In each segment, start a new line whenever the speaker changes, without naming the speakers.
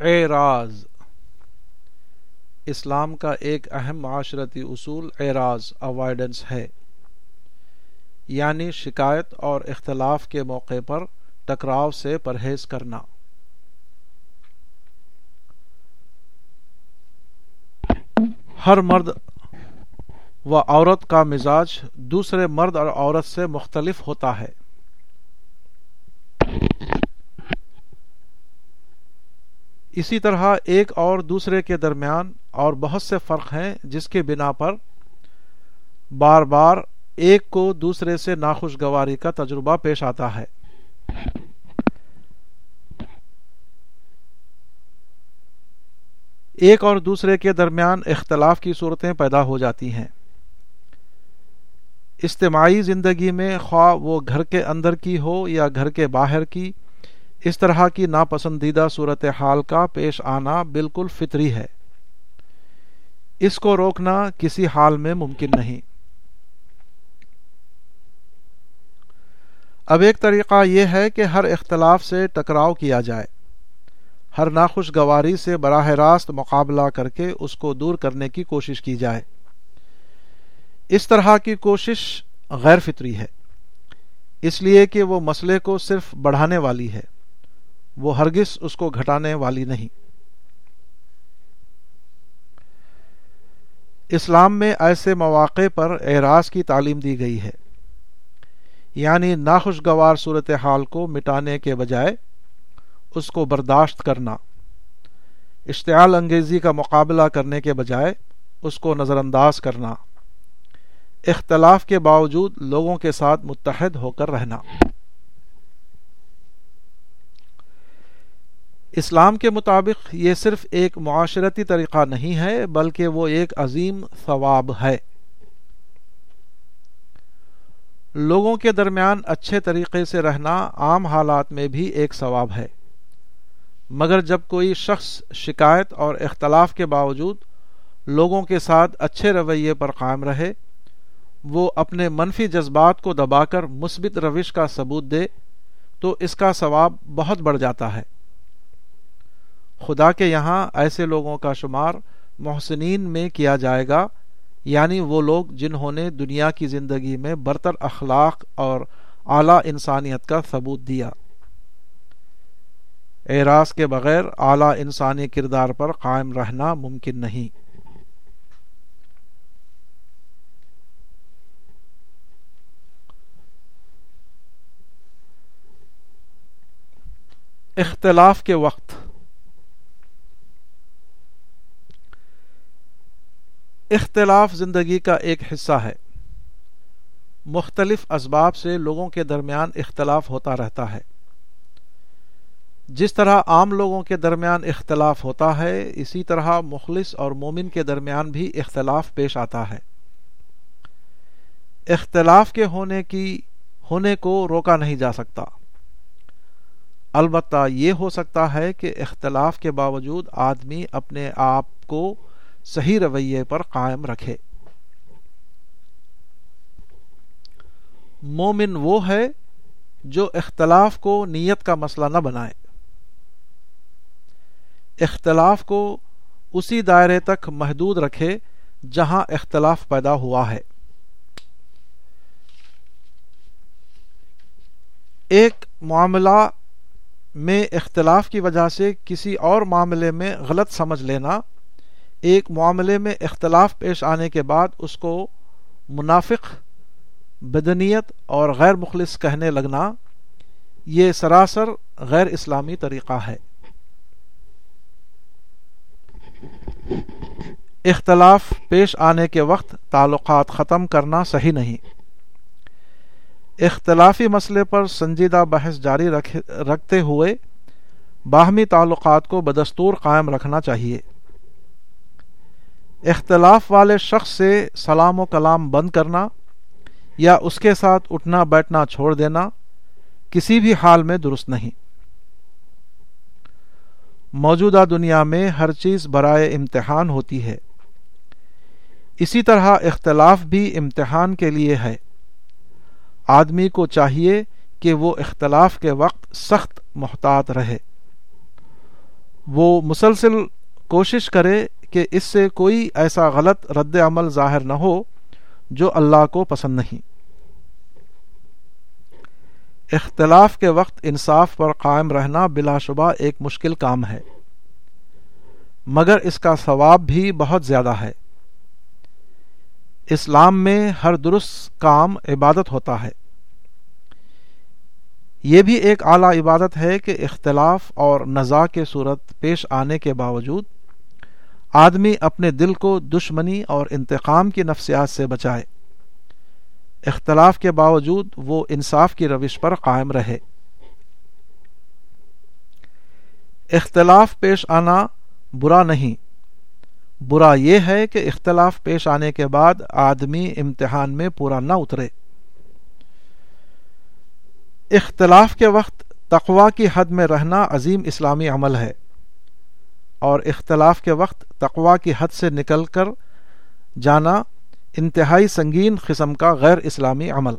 اعراض۔ اسلام کا ایک اہم معاشرتی اصول اعراض اوائڈنس ہے۔ یعنی شکایت اور اختلاف کے موقع پر ٹکراؤ سے پرہیز کرنا۔ ہر مرد و عورت کا مزاج دوسرے مرد اور عورت سے مختلف ہوتا ہے۔ اسی طرح ایک اور دوسرے کے درمیان اور بہت سے فرق ہیں جس کے بنا پر بار بار ایک کو دوسرے سے ناخوشگواری کا تجربہ پیش آتا ہے۔ ایک اور دوسرے کے درمیان اختلاف کی صورتیں پیدا ہو جاتی ہیں۔ اجتماعی زندگی میں خواہ وہ گھر کے اندر کی ہو یا گھر کے باہر کی اس طرح کی ناپسندیدہ صورت حال کا پیش آنا بالکل فطری ہے۔ اس کو روکنا کسی حال میں ممکن نہیں۔ اب ایک طریقہ یہ ہے کہ ہر اختلاف سے ٹکراؤ کیا جائے۔ ہر ناخوشگواری سے براہ راست مقابلہ کر کے اس کو دور کرنے کی کوشش کی جائے۔ اس طرح کی کوشش غیر فطری ہے۔ اس لیے کہ وہ مسئلے کو صرف بڑھانے والی ہے۔ وہ ہرگز اس کو گھٹانے والی نہیں۔ اسلام میں ایسے مواقع پر اعراض کی تعلیم دی گئی ہے۔ یعنی ناخوشگوار صورت حال کو مٹانے کے بجائے اس کو برداشت کرنا، اشتعال انگیزی کا مقابلہ کرنے کے بجائے اس کو نظر انداز کرنا، اختلاف کے باوجود لوگوں کے ساتھ متحد ہو کر رہنا۔ اسلام کے مطابق یہ صرف ایک معاشرتی طریقہ نہیں ہے، بلکہ وہ ایک عظیم ثواب ہے۔ لوگوں کے درمیان اچھے طریقے سے رہنا عام حالات میں بھی ایک ثواب ہے۔ مگر جب کوئی شخص شکایت اور اختلاف کے باوجود لوگوں کے ساتھ اچھے رویے پر قائم رہے، وہ اپنے منفی جذبات کو دبا کر مثبت روش کا ثبوت دے، تو اس کا ثواب بہت بڑھ جاتا ہے۔ خدا کے یہاں ایسے لوگوں کا شمار محسنین میں کیا جائے گا یعنی وہ لوگ جنہوں نے دنیا کی زندگی میں برتر اخلاق اور اعلی انسانیت کا ثبوت دیا۔ اعراض کے بغیر اعلی انسانی کردار پر قائم رہنا ممکن نہیں۔ اختلاف کے وقت اختلاف زندگی کا ایک حصہ ہے۔ مختلف اسباب سے لوگوں کے درمیان اختلاف ہوتا رہتا ہے۔ جس طرح عام لوگوں کے درمیان اختلاف ہوتا ہے، اسی طرح مخلص اور مومن کے درمیان بھی اختلاف پیش آتا ہے۔ اختلاف کے ہونے کی، ہونے کو روکا نہیں جا سکتا۔ البتہ یہ ہو سکتا ہے کہ اختلاف کے باوجود آدمی اپنے آپ کو صحیح رویے پر قائم رکھے۔ مومن وہ ہے جو اختلاف کو نیت کا مسئلہ نہ بنائے۔ اختلاف کو اسی دائرے تک محدود رکھے جہاں اختلاف پیدا ہوا ہے۔ ایک معاملہ میں اختلاف کی وجہ سے کسی اور معاملے میں غلط سمجھ لینا ایک معاملے میں اختلاف پیش آنے کے بعد اس کو منافق، بدنیت اور غیر مخلص کہنے لگنا، یہ سراسر غیر اسلامی طریقہ ہے۔ اختلاف پیش آنے کے وقت تعلقات ختم کرنا صحیح نہیں۔ اختلافی مسئلے پر سنجیدہ بحث جاری رکھتے ہوئے باہمی تعلقات کو بدستور قائم رکھنا چاہیے۔ اختلاف والے شخص سے سلام و کلام بند کرنا یا اس کے ساتھ اٹھنا بیٹھنا چھوڑ دینا کسی بھی حال میں درست نہیں۔ موجودہ دنیا میں ہر چیز برائے امتحان ہوتی ہے۔ اسی طرح اختلاف بھی امتحان کے لیے ہے۔ آدمی کو چاہیے کہ وہ اختلاف کے وقت سخت محتاط رہے۔ وہ مسلسل کوشش کرے کہ اس سے کوئی ایسا غلط رد عمل ظاہر نہ ہو جو اللہ کو پسند نہیں۔ اختلاف کے وقت انصاف پر قائم رہنا بلا شبہ ایک مشکل کام ہے، مگر اس کا ثواب بھی بہت زیادہ ہے۔ اسلام میں ہر درست کام عبادت ہوتا ہے۔ یہ بھی ایک اعلی عبادت ہے کہ اختلاف اور نزا کے صورت پیش آنے کے باوجود آدمی اپنے دل کو دشمنی اور انتقام کی نفسیات سے بچائے۔ اختلاف کے باوجود وہ انصاف کی روش پر قائم رہے۔ اختلاف پیش آنا برا نہیں۔ برا یہ ہے کہ اختلاف پیش آنے کے بعد آدمی امتحان میں پورا نہ اترے۔ اختلاف کے وقت تقوا کی حد میں رہنا عظیم اسلامی عمل ہے۔ اور اختلاف کے وقت تقوا کی حد سے نکل کر جانا انتہائی سنگین قسم کا غیر اسلامی عمل۔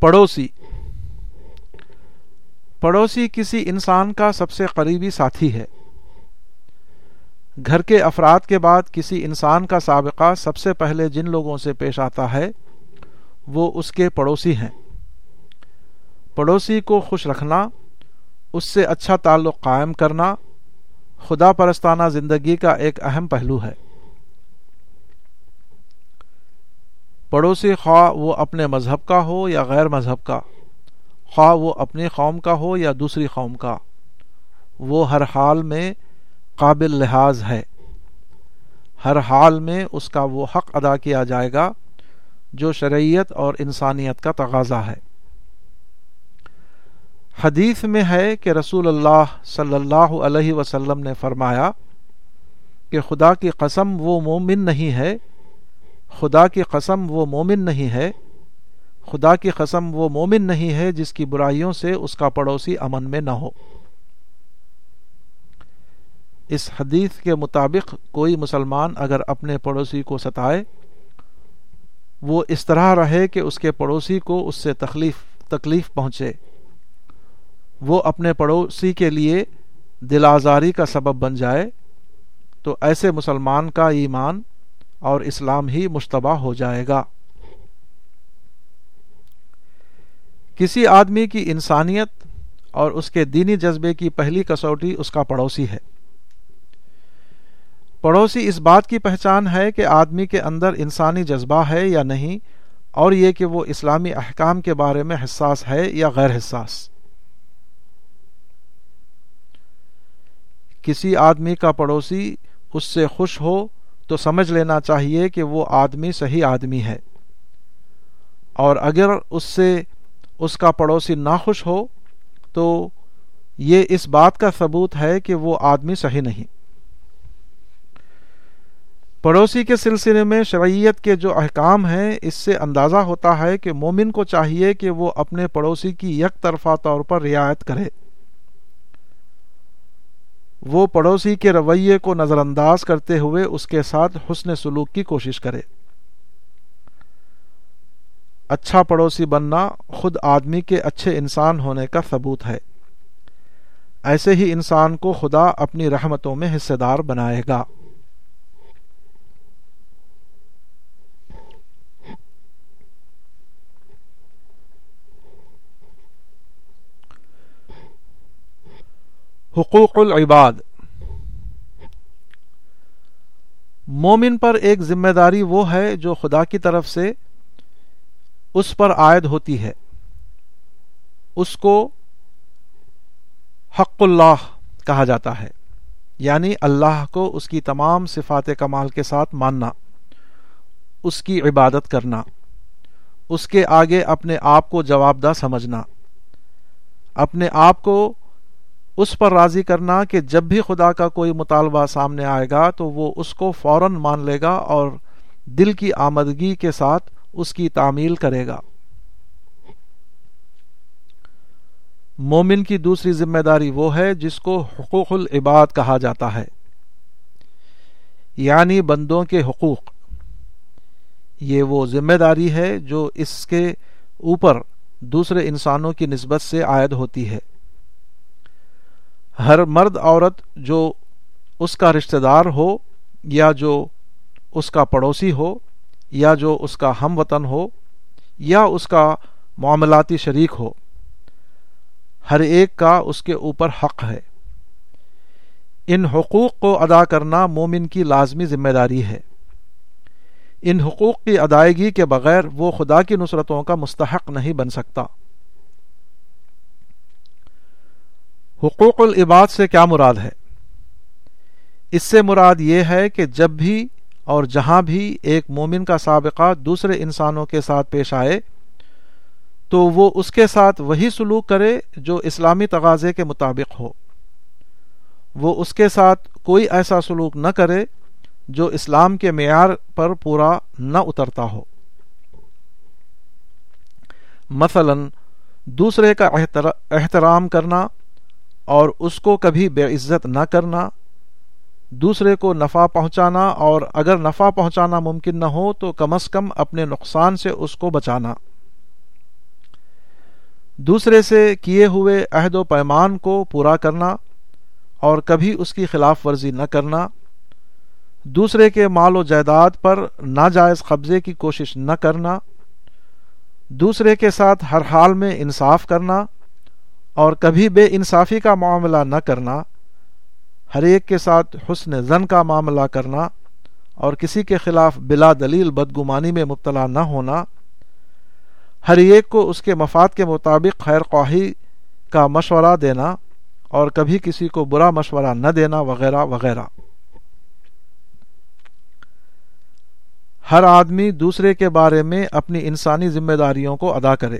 پڑوسی۔ پڑوسی کسی انسان کا سب سے قریبی ساتھی ہے۔ گھر کے افراد کے بعد کسی انسان کا سابقہ سب سے پہلے جن لوگوں سے پیش آتا ہے، وہ اس کے پڑوسی ہیں۔ پڑوسی کو خوش رکھنا، اس سے اچھا تعلق قائم کرنا خدا پرستانہ زندگی کا ایک اہم پہلو ہے۔ پڑوسی خواہ وہ اپنے مذہب کا ہو یا غیر مذہب کا، خواہ وہ اپنی قوم کا ہو یا دوسری قوم کا، وہ ہر حال میں قابل لحاظ ہے۔ ہر حال میں اس کا وہ حق ادا کیا جائے گا جو شرعیت اور انسانیت کا تقاضا ہے۔ حدیث میں ہے کہ رسول اللہ صلی اللہ علیہ وسلم نے فرمایا کہ خدا کی قسم وہ مومن نہیں ہے، خدا کی قسم وہ مومن نہیں ہے، خدا کی قسم وہ مومن نہیں ہے جس کی برائیوں سے اس کا پڑوسی امن میں نہ ہو۔ اس حدیث کے مطابق کوئی مسلمان اگر اپنے پڑوسی کو ستائے، وہ اس طرح رہے کہ اس کے پڑوسی کو اس سے تکلیف تکلیف پہنچے۔ وہ اپنے پڑوسی کے لیے دل آزاری کا سبب بن جائے، تو ایسے مسلمان کا ایمان اور اسلام ہی مشتبہ ہو جائے گا۔ کسی آدمی کی انسانیت اور اس کے دینی جذبے کی پہلی کسوٹی اس کا پڑوسی ہے۔ پڑوسی اس بات کی پہچان ہے کہ آدمی کے اندر انسانی جذبہ ہے یا نہیں، اور یہ کہ وہ اسلامی احکام کے بارے میں حساس ہے یا غیر حساس۔ کسی آدمی کا پڑوسی اس سے خوش ہو تو سمجھ لینا چاہیے کہ وہ آدمی صحیح آدمی ہے۔ اور اگر اس سے اس کا پڑوسی ناخوش ہو تو یہ اس بات کا ثبوت ہے کہ وہ آدمی صحیح نہیں۔ پڑوسی کے سلسلے میں شرعیت کے جو احکام ہیں، اس سے اندازہ ہوتا ہے کہ مومن کو چاہیے کہ وہ اپنے پڑوسی کی یک طرفہ طور پر رعایت کرے۔ وہ پڑوسی کے رویے کو نظر انداز کرتے ہوئے اس کے ساتھ حسن سلوک کی کوشش کرے۔ اچھا پڑوسی بننا خود آدمی کے اچھے انسان ہونے کا ثبوت ہے۔ ایسے ہی انسان کو خدا اپنی رحمتوں میں حصے دار بنائے گا۔ حقوق العباد۔ مومن پر ایک ذمہ داری وہ ہے جو خدا کی طرف سے اس پر عائد ہوتی ہے۔ اس کو حق اللہ کہا جاتا ہے یعنی اللہ کو اس کی تمام صفات کمال کے ساتھ ماننا، اس کی عبادت کرنا، اس کے آگے اپنے آپ کو جواب دہ سمجھنا، اپنے آپ کو اس پر راضی کرنا کہ جب بھی خدا کا کوئی مطالبہ سامنے آئے گا تو وہ اس کو فوراً مان لے گا اور دل کی آمدگی کے ساتھ اس کی تعمیل کرے گا۔ مومن کی دوسری ذمہ داری وہ ہے جس کو حقوق العباد کہا جاتا ہے۔ یعنی بندوں کے حقوق۔ یہ وہ ذمہ داری ہے جو اس کے اوپر دوسرے انسانوں کی نسبت سے عائد ہوتی ہے۔ ہر مرد عورت جو اس کا رشتہ دار ہو یا جو اس کا پڑوسی ہو یا جو اس کا ہم وطن ہو یا اس کا معاملاتی شریک ہو، ہر ایک کا اس کے اوپر حق ہے۔ ان حقوق کو ادا کرنا مومن کی لازمی ذمہ داری ہے۔ ان حقوق کی ادائیگی کے بغیر وہ خدا کی نصرتوں کا مستحق نہیں بن سکتا۔ حقوق العباد سے کیا مراد ہے؟ اس سے مراد یہ ہے کہ جب بھی اور جہاں بھی ایک مومن کا سابقہ دوسرے انسانوں کے ساتھ پیش آئے، تو وہ اس کے ساتھ وہی سلوک کرے جو اسلامی تغاضے کے مطابق ہو۔ وہ اس کے ساتھ کوئی ایسا سلوک نہ کرے جو اسلام کے معیار پر پورا نہ اترتا ہو۔ مثلا، دوسرے کا احترام کرنا اور اس کو کبھی بے عزت نہ کرنا، دوسرے کو نفع پہنچانا، اور اگر نفع پہنچانا ممکن نہ ہو تو کم از کم اپنے نقصان سے اس کو بچانا۔ دوسرے سے کیے ہوئے عہد و پیمان کو پورا کرنا اور کبھی اس کی خلاف ورزی نہ کرنا۔ دوسرے کے مال و جائیداد پر ناجائز قبضے کی کوشش نہ کرنا۔ دوسرے کے ساتھ ہر حال میں انصاف کرنا۔ اور کبھی بے انصافی کا معاملہ نہ کرنا، ہر ایک کے ساتھ حسن زن کا معاملہ کرنا اور کسی کے خلاف بلا دلیل بدگمانی میں مبتلا نہ ہونا، ہر ایک کو اس کے مفاد کے مطابق خیر خواہی کا مشورہ دینا اور کبھی کسی کو برا مشورہ نہ دینا، وغیرہ وغیرہ۔ ہر آدمی دوسرے کے بارے میں اپنی انسانی ذمہ داریوں کو ادا کرے۔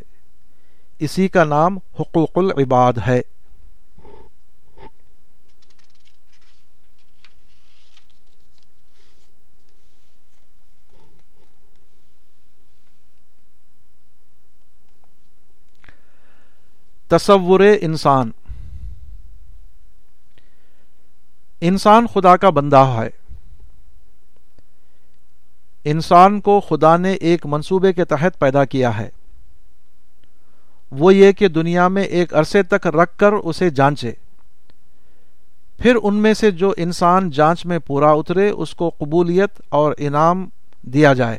اسی کا نام حقوق العباد ہے۔ تصور انسان۔ انسان خدا کا بندہ ہے۔ انسان کو خدا نے ایک منصوبے کے تحت پیدا کیا ہے۔ وہ یہ کہ دنیا میں ایک عرصے تک رکھ کر اسے جانچے۔ پھر ان میں سے جو انسان جانچ میں پورا اترے، اس کو قبولیت اور انعام دیا جائے۔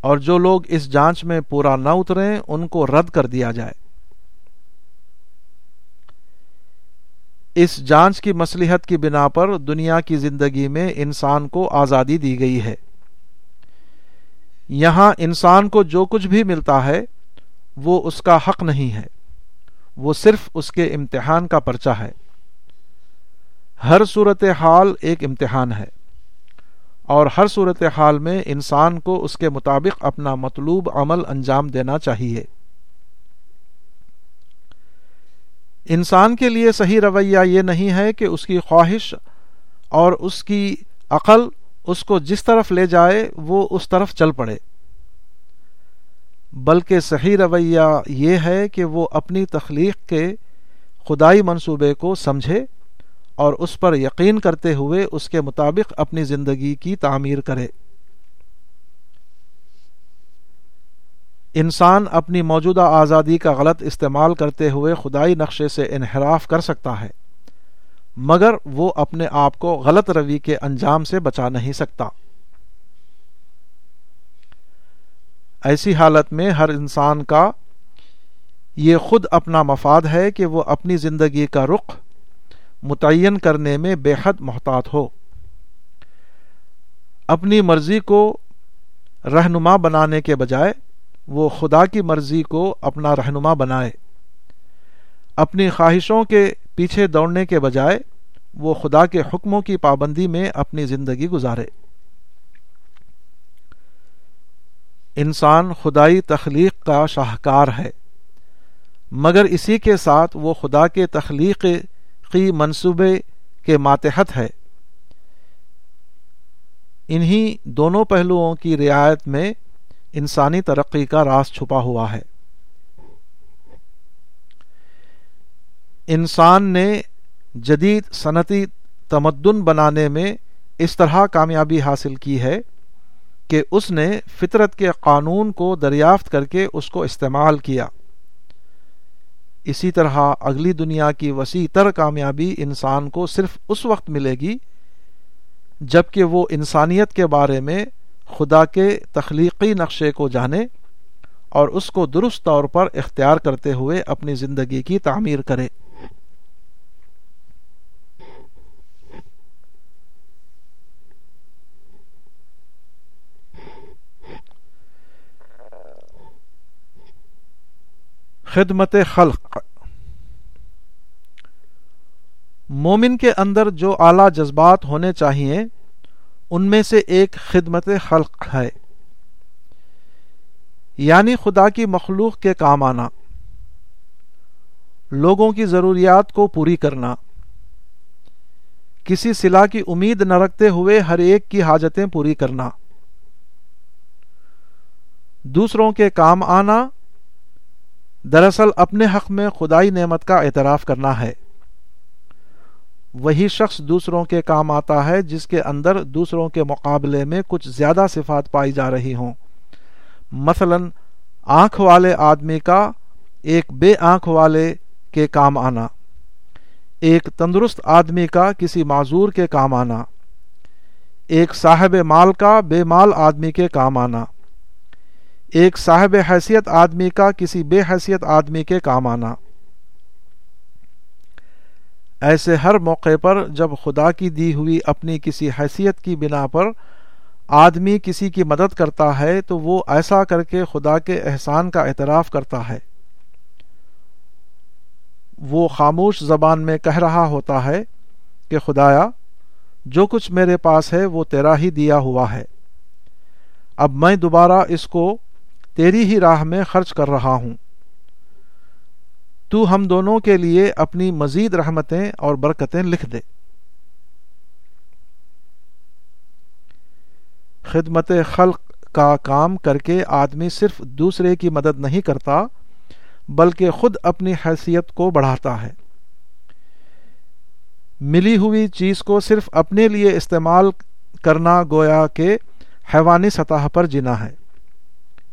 اور جو لوگ اس جانچ میں پورا نہ اتریں، ان کو رد کر دیا جائے۔ اس جانچ کی مصلیحت کی بنا پر دنیا کی زندگی میں انسان کو آزادی دی گئی ہے۔ یہاں انسان کو جو کچھ بھی ملتا ہے وہ اس کا حق نہیں ہے۔ وہ صرف اس کے امتحان کا پرچہ ہے۔ ہر صورت حال ایک امتحان ہے۔ اور ہر صورت حال میں انسان کو اس کے مطابق اپنا مطلوب عمل انجام دینا چاہیے۔ انسان کے لیے صحیح رویہ یہ نہیں ہے کہ اس کی خواہش اور اس کی عقل اس کو جس طرف لے جائے وہ اس طرف چل پڑے۔ بلکہ صحیح رویہ یہ ہے کہ وہ اپنی تخلیق کے خدائی منصوبے کو سمجھے اور اس پر یقین کرتے ہوئے اس کے مطابق اپنی زندگی کی تعمیر کرے۔ انسان اپنی موجودہ آزادی کا غلط استعمال کرتے ہوئے خدائی نقشے سے انحراف کر سکتا ہے، مگر وہ اپنے آپ کو غلط روی کے انجام سے بچا نہیں سکتا۔ ایسی حالت میں ہر انسان کا یہ خود اپنا مفاد ہے کہ وہ اپنی زندگی کا رخ متعین کرنے میں بے حد محتاط ہو۔ اپنی مرضی کو رہنما بنانے کے بجائے وہ خدا کی مرضی کو اپنا رہنما بنائے۔ اپنی خواہشوں کے پیچھے دوڑنے کے بجائے وہ خدا کے حکموں کی پابندی میں اپنی زندگی گزارے۔ انسان خدائی تخلیق کا شاہکار ہے۔ مگر اسی کے ساتھ وہ خدا کے تخلیق کی منصوبے کے ماتحت ہے۔ انہی دونوں پہلوؤں کی رعایت میں انسانی ترقی کا راز چھپا ہوا ہے۔ انسان نے جدید صنعتی تمدن بنانے میں اس طرح کامیابی حاصل کی ہے۔ کہ اس نے فطرت کے قانون کو دریافت کر کے اس کو استعمال کیا۔ اسی طرح اگلی دنیا کی وسیع تر کامیابی انسان کو صرف اس وقت ملے گی جبکہ وہ انسانیت کے بارے میں خدا کے تخلیقی نقشے کو جانے اور اس کو درست طور پر اختیار کرتے ہوئے اپنی زندگی کی تعمیر کرے۔ خدمت خلق. مومن کے اندر جو اعلی جذبات ہونے چاہیے، ان میں سے ایک خدمت خلق ہے۔ یعنی خدا کی مخلوق کے کام آنا، لوگوں کی ضروریات کو پوری کرنا۔ کسی سلا کی امید نہ رکھتے ہوئے ہر ایک کی حاجتیں پوری کرنا۔ دوسروں کے کام آنا دراصل اپنے حق میں خدائی نعمت کا اعتراف کرنا ہے۔ وہی شخص دوسروں کے کام آتا ہے جس کے اندر دوسروں کے مقابلے میں کچھ زیادہ صفات پائی جا رہی ہوں۔ مثلا، آنکھ والے آدمی کا ایک بے آنکھ والے کے کام آنا۔ ایک تندرست آدمی کا کسی معذور کے کام آنا۔ ایک صاحب مال کا بے مال آدمی کے کام آنا۔ ایک صاحب حیثیت آدمی کا کسی بے حیثیت آدمی کے کام آنا۔ ایسے ہر موقع پر جب خدا کی دی ہوئی اپنی کسی حیثیت کی بنا پر آدمی کسی کی مدد کرتا ہے، تو وہ ایسا کر کے خدا کے احسان کا اعتراف کرتا ہے۔ وہ خاموش زبان میں کہہ رہا ہوتا ہے کہ خدایا، جو کچھ میرے پاس ہے وہ تیرا ہی دیا ہوا ہے۔ اب میں دوبارہ اس کو تیری ہی راہ میں خرچ کر رہا ہوں۔ تو ہم دونوں کے لیے اپنی مزید رحمتیں اور برکتیں لکھ دے۔ خدمت خلق کا کام کر کے آدمی صرف دوسرے کی مدد نہیں کرتا، بلکہ خود اپنی حیثیت کو بڑھاتا ہے۔ ملی ہوئی چیز کو صرف اپنے لیے استعمال کرنا گویا کہ حیوانی سطح پر جنا ہے۔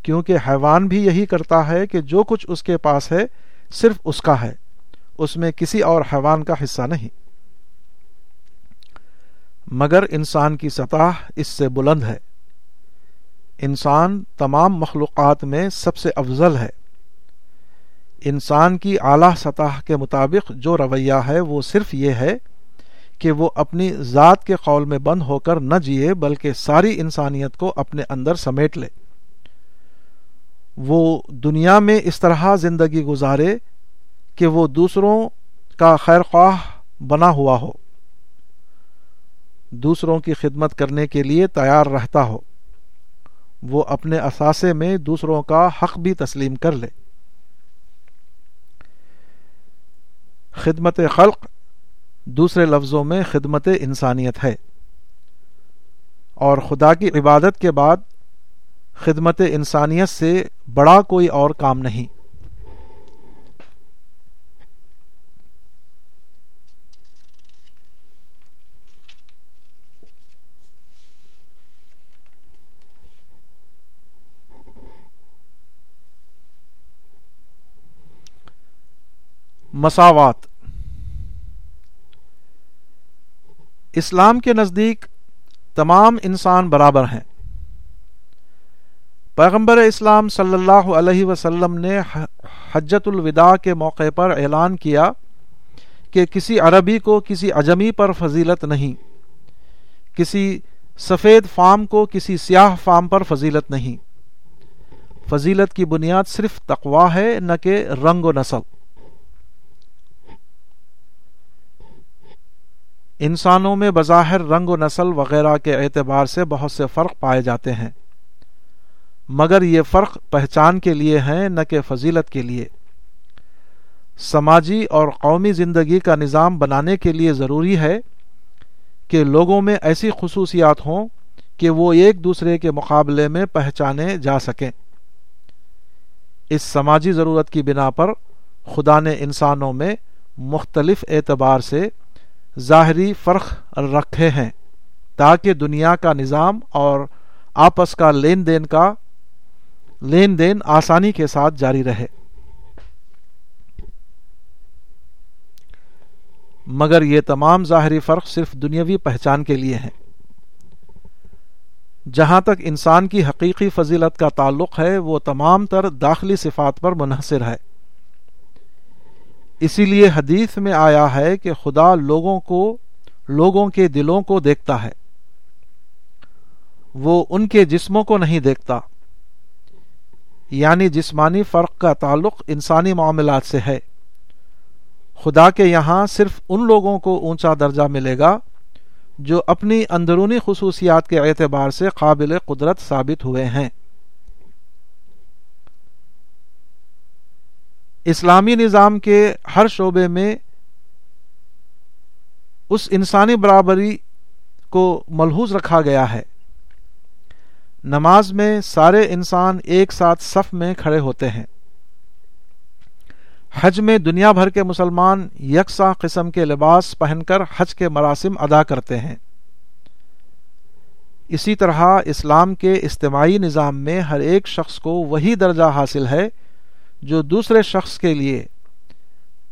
کیونکہ حیوان بھی یہی کرتا ہے کہ جو کچھ اس کے پاس ہے صرف اس کا ہے۔ اس میں کسی اور حیوان کا حصہ نہیں۔ مگر انسان کی سطح اس سے بلند ہے۔ انسان تمام مخلوقات میں سب سے افضل ہے۔ انسان کی اعلی سطح کے مطابق جو رویہ ہے وہ صرف یہ ہے کہ وہ اپنی ذات کے قول میں بند ہو کر نہ جیے بلکہ ساری انسانیت کو اپنے اندر سمیٹ لے۔ وہ دنیا میں اس طرح زندگی گزارے کہ وہ دوسروں کا خیر خواہ بنا ہوا ہو۔ دوسروں کی خدمت کرنے کے لیے تیار رہتا ہو۔ وہ اپنے اثاثے میں دوسروں کا حق بھی تسلیم کر لے۔ خدمت خلق دوسرے لفظوں میں خدمت انسانیت ہے۔ اور خدا کی عبادت کے بعد خدمت انسانیت سے بڑا کوئی اور کام نہیں۔ مساوات۔ اسلام کے نزدیک تمام انسان برابر ہیں۔ پیغمبر اسلام صلی اللہ علیہ وسلم نے حجت الوداع کے موقع پر اعلان کیا کہ کسی عربی کو کسی عجمی پر فضیلت نہیں، کسی سفید فام کو کسی سیاہ فام پر فضیلت نہیں۔ فضیلت کی بنیاد صرف تقوا ہے، نہ کہ رنگ و نسل۔ انسانوں میں بظاہر رنگ و نسل وغیرہ کے اعتبار سے بہت سے فرق پائے جاتے ہیں۔ مگر یہ فرق پہچان کے لیے ہیں نہ کہ فضیلت کے لیے۔ سماجی اور قومی زندگی کا نظام بنانے کے لیے ضروری ہے کہ لوگوں میں ایسی خصوصیات ہوں کہ وہ ایک دوسرے کے مقابلے میں پہچانے جا سکیں۔ اس سماجی ضرورت کی بنا پر خدا نے انسانوں میں مختلف اعتبار سے ظاہری فرق رکھے ہیں تاکہ دنیا کا نظام اور آپس کا لین دین کا لین دین آسانی کے ساتھ جاری رہے۔ مگر یہ تمام ظاہری فرق صرف دنیاوی پہچان کے لیے ہیں۔ جہاں تک انسان کی حقیقی فضیلت کا تعلق ہے، وہ تمام تر داخلی صفات پر منحصر ہے۔ اسی لیے حدیث میں آیا ہے کہ خدا لوگوں کو، لوگوں کے دلوں کو دیکھتا ہے۔ وہ ان کے جسموں کو نہیں دیکھتا۔ یعنی جسمانی فرق کا تعلق انسانی معاملات سے ہے۔ خدا کے یہاں صرف ان لوگوں کو اونچا درجہ ملے گا جو اپنی اندرونی خصوصیات کے اعتبار سے قابل قدرت ثابت ہوئے ہیں۔ اسلامی نظام کے ہر شعبے میں اس انسانی برابری کو ملحوظ رکھا گیا ہے۔ نماز میں سارے انسان ایک ساتھ صف میں کھڑے ہوتے ہیں۔ حج میں دنیا بھر کے مسلمان یکساں قسم کے لباس پہن کر حج کے مراسم ادا کرتے ہیں۔ اسی طرح اسلام کے اجتماعی نظام میں ہر ایک شخص کو وہی درجہ حاصل ہے جو دوسرے شخص کے لیے،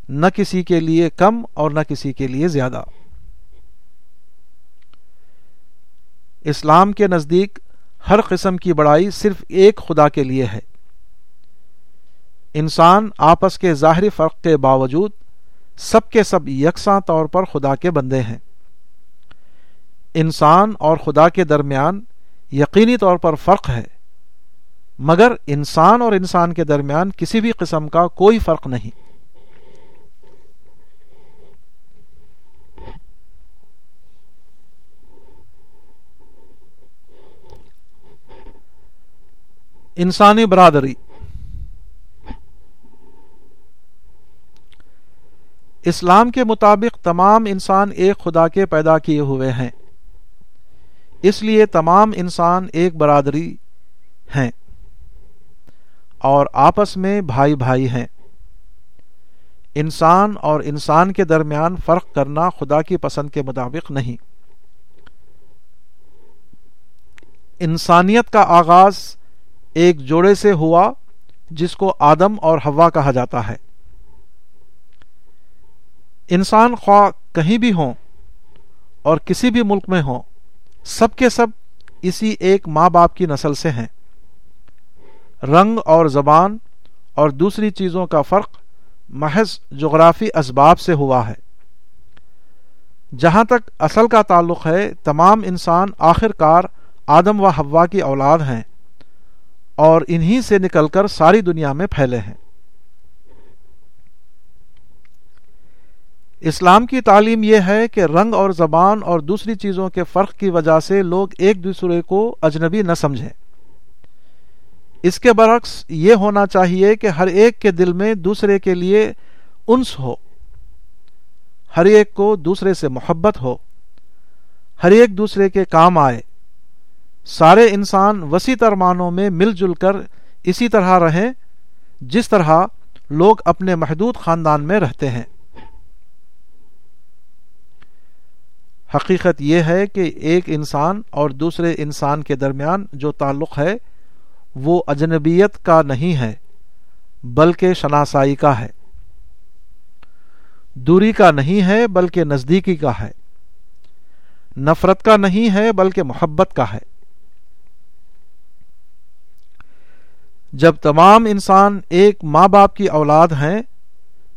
نہ کسی کے لیے کم اور نہ کسی کے لیے زیادہ۔ اسلام کے نزدیک ہر قسم کی بڑائی صرف ایک خدا کے لیے ہے۔ انسان آپس کے ظاہری فرق کے باوجود سب کے سب یکساں طور پر خدا کے بندے ہیں۔ انسان اور خدا کے درمیان یقینی طور پر فرق ہے، مگر انسان اور انسان کے درمیان کسی بھی قسم کا کوئی فرق نہیں۔ انسانی برادری۔ اسلام کے مطابق تمام انسان ایک خدا کے پیدا کیے ہوئے ہیں۔ اس لیے تمام انسان ایک برادری ہیں۔ اور آپس میں بھائی بھائی ہیں۔ انسان اور انسان کے درمیان فرق کرنا خدا کی پسند کے مطابق نہیں۔ انسانیت کا آغاز ایک جوڑے سے ہوا جس کو آدم اور ہوا کہا جاتا ہے۔ انسان خواہ کہیں بھی ہوں اور کسی بھی ملک میں ہوں، سب کے سب اسی ایک ماں باپ کی نسل سے ہیں۔ رنگ اور زبان اور دوسری چیزوں کا فرق محض جغرافی اسباب سے ہوا ہے۔ جہاں تک اصل کا تعلق ہے، تمام انسان آخر کار آدم و ہوا کی اولاد ہیں۔ اور انہی سے نکل کر ساری دنیا میں پھیلے ہیں۔ اسلام کی تعلیم یہ ہے کہ رنگ اور زبان اور دوسری چیزوں کے فرق کی وجہ سے لوگ ایک دوسرے کو اجنبی نہ سمجھیں۔ اس کے برعکس یہ ہونا چاہیے کہ ہر ایک کے دل میں دوسرے کے لیے انس ہو۔ ہر ایک کو دوسرے سے محبت ہو۔ ہر ایک دوسرے کے کام آئے۔ سارے انسان وسیع ترمانوں میں مل جل کر اسی طرح رہیں، جس طرح لوگ اپنے محدود خاندان میں رہتے ہیں۔ حقیقت یہ ہے کہ ایک انسان اور دوسرے انسان کے درمیان جو تعلق ہے، وہ اجنبیت کا نہیں ہے، بلکہ شناسائی کا ہے۔ دوری کا نہیں ہے، بلکہ نزدیکی کا ہے۔ نفرت کا نہیں ہے، بلکہ محبت کا ہے۔ جب تمام انسان ایک ماں باپ کی اولاد ہیں،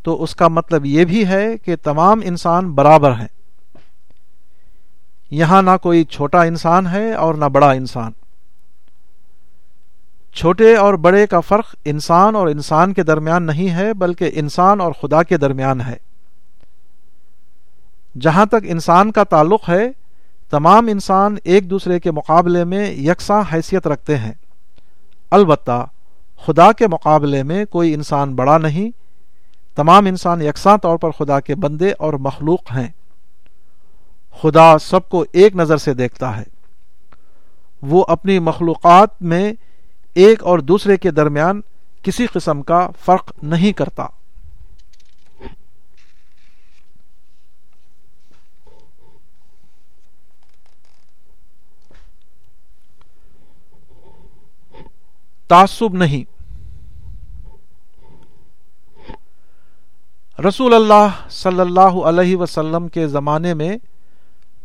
تو اس کا مطلب یہ بھی ہے کہ تمام انسان برابر ہیں۔ یہاں نہ کوئی چھوٹا انسان ہے اور نہ بڑا انسان۔ چھوٹے اور بڑے کا فرق انسان اور انسان کے درمیان نہیں ہے، بلکہ انسان اور خدا کے درمیان ہے۔ جہاں تک انسان کا تعلق ہے، تمام انسان ایک دوسرے کے مقابلے میں یکساں حیثیت رکھتے ہیں۔ البتہ خدا کے مقابلے میں کوئی انسان بڑا نہیں، تمام انسان یکساں طور پر خدا کے بندے اور مخلوق ہیں۔ خدا سب کو ایک نظر سے دیکھتا ہے۔ وہ اپنی مخلوقات میں ایک اور دوسرے کے درمیان کسی قسم کا فرق نہیں کرتا۔ تعصب نہیں۔ رسول اللہ صلی اللہ علیہ وسلم کے زمانے میں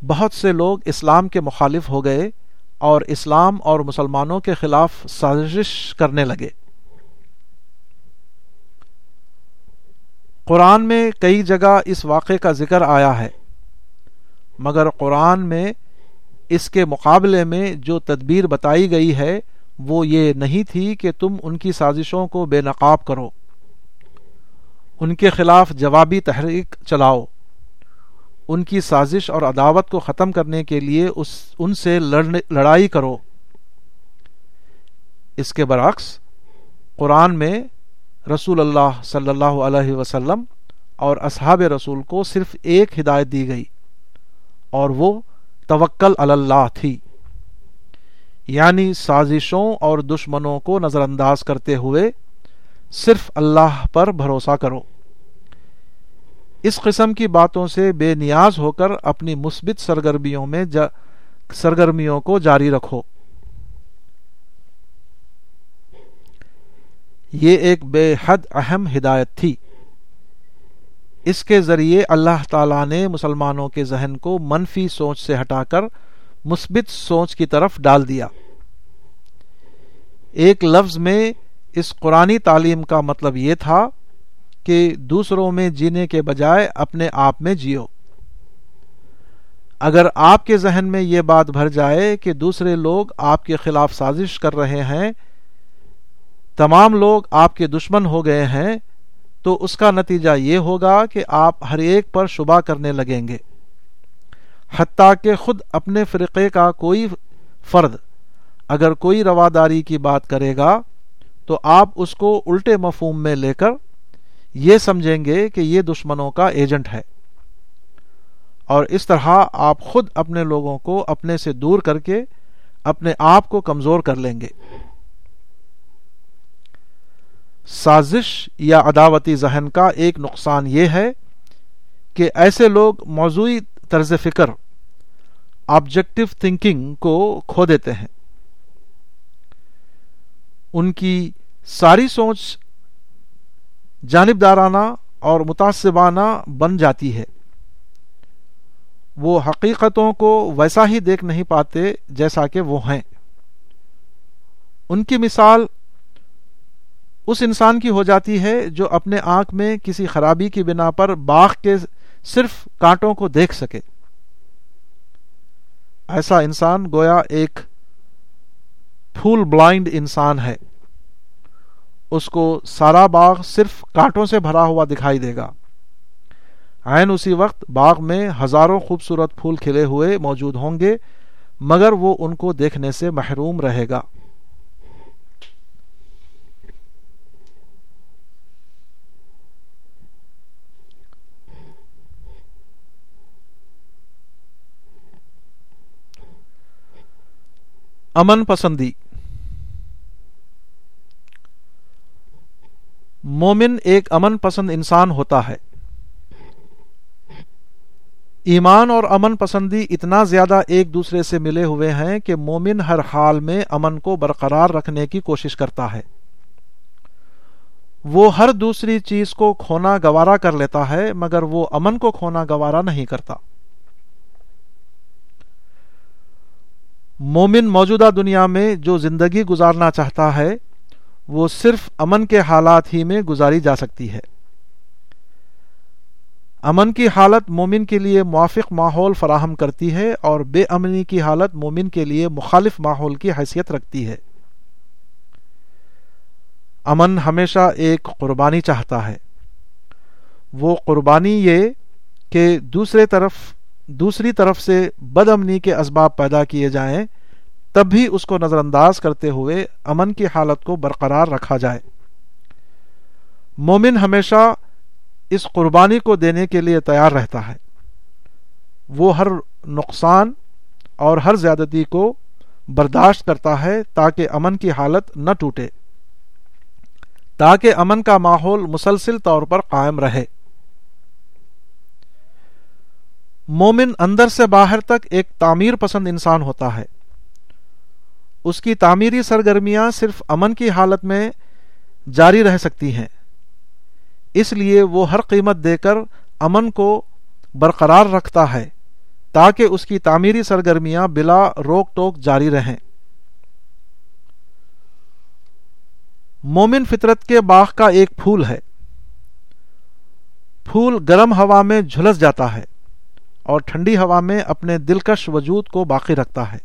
بہت سے لوگ اسلام کے مخالف ہو گئے اور اسلام اور مسلمانوں کے خلاف سازش کرنے لگے۔ قرآن میں کئی جگہ اس واقعے کا ذکر آیا ہے، مگر قرآن میں اس کے مقابلے میں جو تدبیر بتائی گئی ہے وہ یہ نہیں تھی کہ تم ان کی سازشوں کو بے نقاب کرو۔ ان کے خلاف جوابی تحریک چلاؤ۔ ان کی سازش اور عداوت کو ختم کرنے کے لیے اس، ان سے لڑائی کرو۔ اس کے برعکس، قرآن میں رسول اللہ صلی اللہ علیہ وسلم اور اصحاب رسول کو صرف ایک ہدایت دی گئی اور وہ توکل اللہ تھی۔ یعنی سازشوں اور دشمنوں کو نظر انداز کرتے ہوئے صرف اللہ پر بھروسہ کرو۔ اس قسم کی باتوں سے بے نیاز ہو کر اپنی مثبت سرگرمیوں میں جا سرگرمیوں کو جاری رکھو۔ یہ ایک بے حد اہم ہدایت تھی۔ اس کے ذریعے اللہ تعالی نے مسلمانوں کے ذہن کو منفی سوچ سے ہٹا کر مثبت سوچ کی طرف ڈال دیا۔ ایک لفظ میں اس قرآن تعلیم کا مطلب یہ تھا کہ دوسروں میں جینے کے بجائے اپنے آپ میں جیو۔ اگر آپ کے ذہن میں یہ بات بھر جائے کہ دوسرے لوگ آپ کے خلاف سازش کر رہے ہیں، تمام لوگ آپ کے دشمن ہو گئے ہیں، تو اس کا نتیجہ یہ ہوگا کہ آپ ہر ایک پر شبہ کرنے لگیں گے۔ حتیٰ کہ خود اپنے فرقے کا کوئی فرد اگر کوئی رواداری کی بات کرے گا تو آپ اس کو الٹے مفہوم میں لے کر یہ سمجھیں گے کہ یہ دشمنوں کا ایجنٹ ہے۔ اور اس طرح آپ خود اپنے لوگوں کو اپنے سے دور کر کے اپنے آپ کو کمزور کر لیں گے۔ سازش یا عداوتی ذہن کا ایک نقصان یہ ہے کہ ایسے لوگ موضوعی طرز فکر آبجیکٹو تھنکنگ کو کھو دیتے ہیں۔ ان کی ساری سوچ جانبدارانہ اور متاثبانہ بن جاتی ہے۔ وہ حقیقتوں کو ویسا ہی دیکھ نہیں پاتے جیسا کہ وہ ہیں۔ ان کی مثال اس انسان کی ہو جاتی ہے جو اپنے آنکھ میں کسی خرابی کی بنا پر باغ کے صرف کانٹوں کو دیکھ سکے۔ ایسا انسان گویا ایک پھول بلائنڈ انسان ہے۔ اس کو سارا باغ صرف کانٹوں سے بھرا ہوا دکھائی دے گا۔ عین اسی وقت باغ میں ہزاروں خوبصورت پھول کھلے ہوئے موجود ہوں گے، مگر وہ ان کو دیکھنے سے محروم رہے گا۔ امن پسندی۔ مومن ایک امن پسند انسان ہوتا ہے۔ ایمان اور امن پسندی اتنا زیادہ ایک دوسرے سے ملے ہوئے ہیں کہ مومن ہر حال میں امن کو برقرار رکھنے کی کوشش کرتا ہے۔ وہ ہر دوسری چیز کو کھونا گوارا کر لیتا ہے، مگر وہ امن کو کھونا گوارا نہیں کرتا۔ مومن موجودہ دنیا میں جو زندگی گزارنا چاہتا ہے، وہ صرف امن کے حالات ہی میں گزاری جا سکتی ہے۔ امن کی حالت مومن کے لیے موافق ماحول فراہم کرتی ہے اور بے امنی کی حالت مومن کے لیے مخالف ماحول کی حیثیت رکھتی ہے۔ امن ہمیشہ ایک قربانی چاہتا ہے۔ وہ قربانی یہ کہ دوسرے طرف دوسری طرف سے بد امنی کے اسباب پیدا کیے جائیں، تب بھی اس کو نظر انداز کرتے ہوئے امن کی حالت کو برقرار رکھا جائے۔ مومن ہمیشہ اس قربانی کو دینے کے لیے تیار رہتا ہے۔ وہ ہر نقصان اور ہر زیادتی کو برداشت کرتا ہے تاکہ امن کی حالت نہ ٹوٹے، تاکہ امن کا ماحول مسلسل طور پر قائم رہے۔ مومن اندر سے باہر تک ایک تعمیر پسند انسان ہوتا ہے۔ اس کی تعمیری سرگرمیاں صرف امن کی حالت میں جاری رہ سکتی ہیں۔ اس لیے وہ ہر قیمت دے کر امن کو برقرار رکھتا ہے تاکہ اس کی تعمیری سرگرمیاں بلا روک ٹوک جاری رہیں۔ مومن فطرت کے باغ کا ایک پھول ہے۔ پھول گرم ہوا میں جھلس جاتا ہے۔ اور ٹھنڈی ہوا میں اپنے دلکش وجود کو باقی رکھتا ہے۔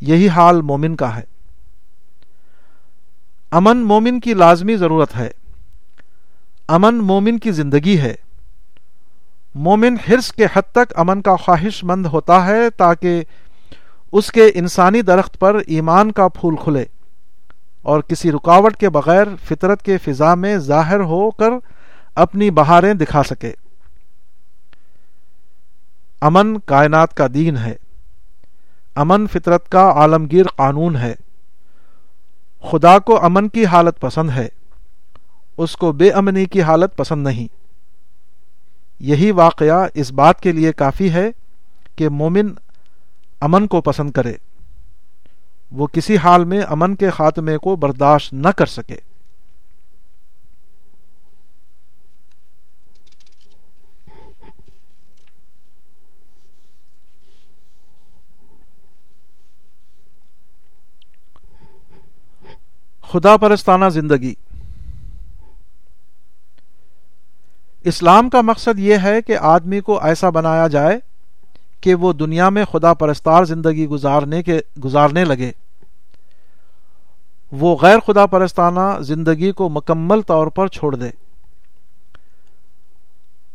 یہی حال مومن کا ہے۔ امن مومن کی لازمی ضرورت ہے۔ امن مومن کی زندگی ہے۔ مومن حرص کے حد تک امن کا خواہش مند ہوتا ہے تاکہ اس کے انسانی درخت پر ایمان کا پھول کھلے اور کسی رکاوٹ کے بغیر فطرت کے فضا میں ظاہر ہو کر اپنی بہاریں دکھا سکے۔ امن کائنات کا دین ہے۔ امن فطرت کا عالمگیر قانون ہے۔ خدا کو امن کی حالت پسند ہے۔ اس کو بے امنی کی حالت پسند نہیں۔ یہی واقعہ اس بات کے لیے کافی ہے کہ مومن امن کو پسند کرے۔ وہ کسی حال میں امن کے خاتمے کو برداشت نہ کر سکے۔ خدا پرستانہ زندگی۔ اسلام کا مقصد یہ ہے کہ آدمی کو ایسا بنایا جائے کہ وہ دنیا میں خدا پرستار زندگی گزارنے کے گزارنے لگے۔ وہ غیر خدا پرستانہ زندگی کو مکمل طور پر چھوڑ دے۔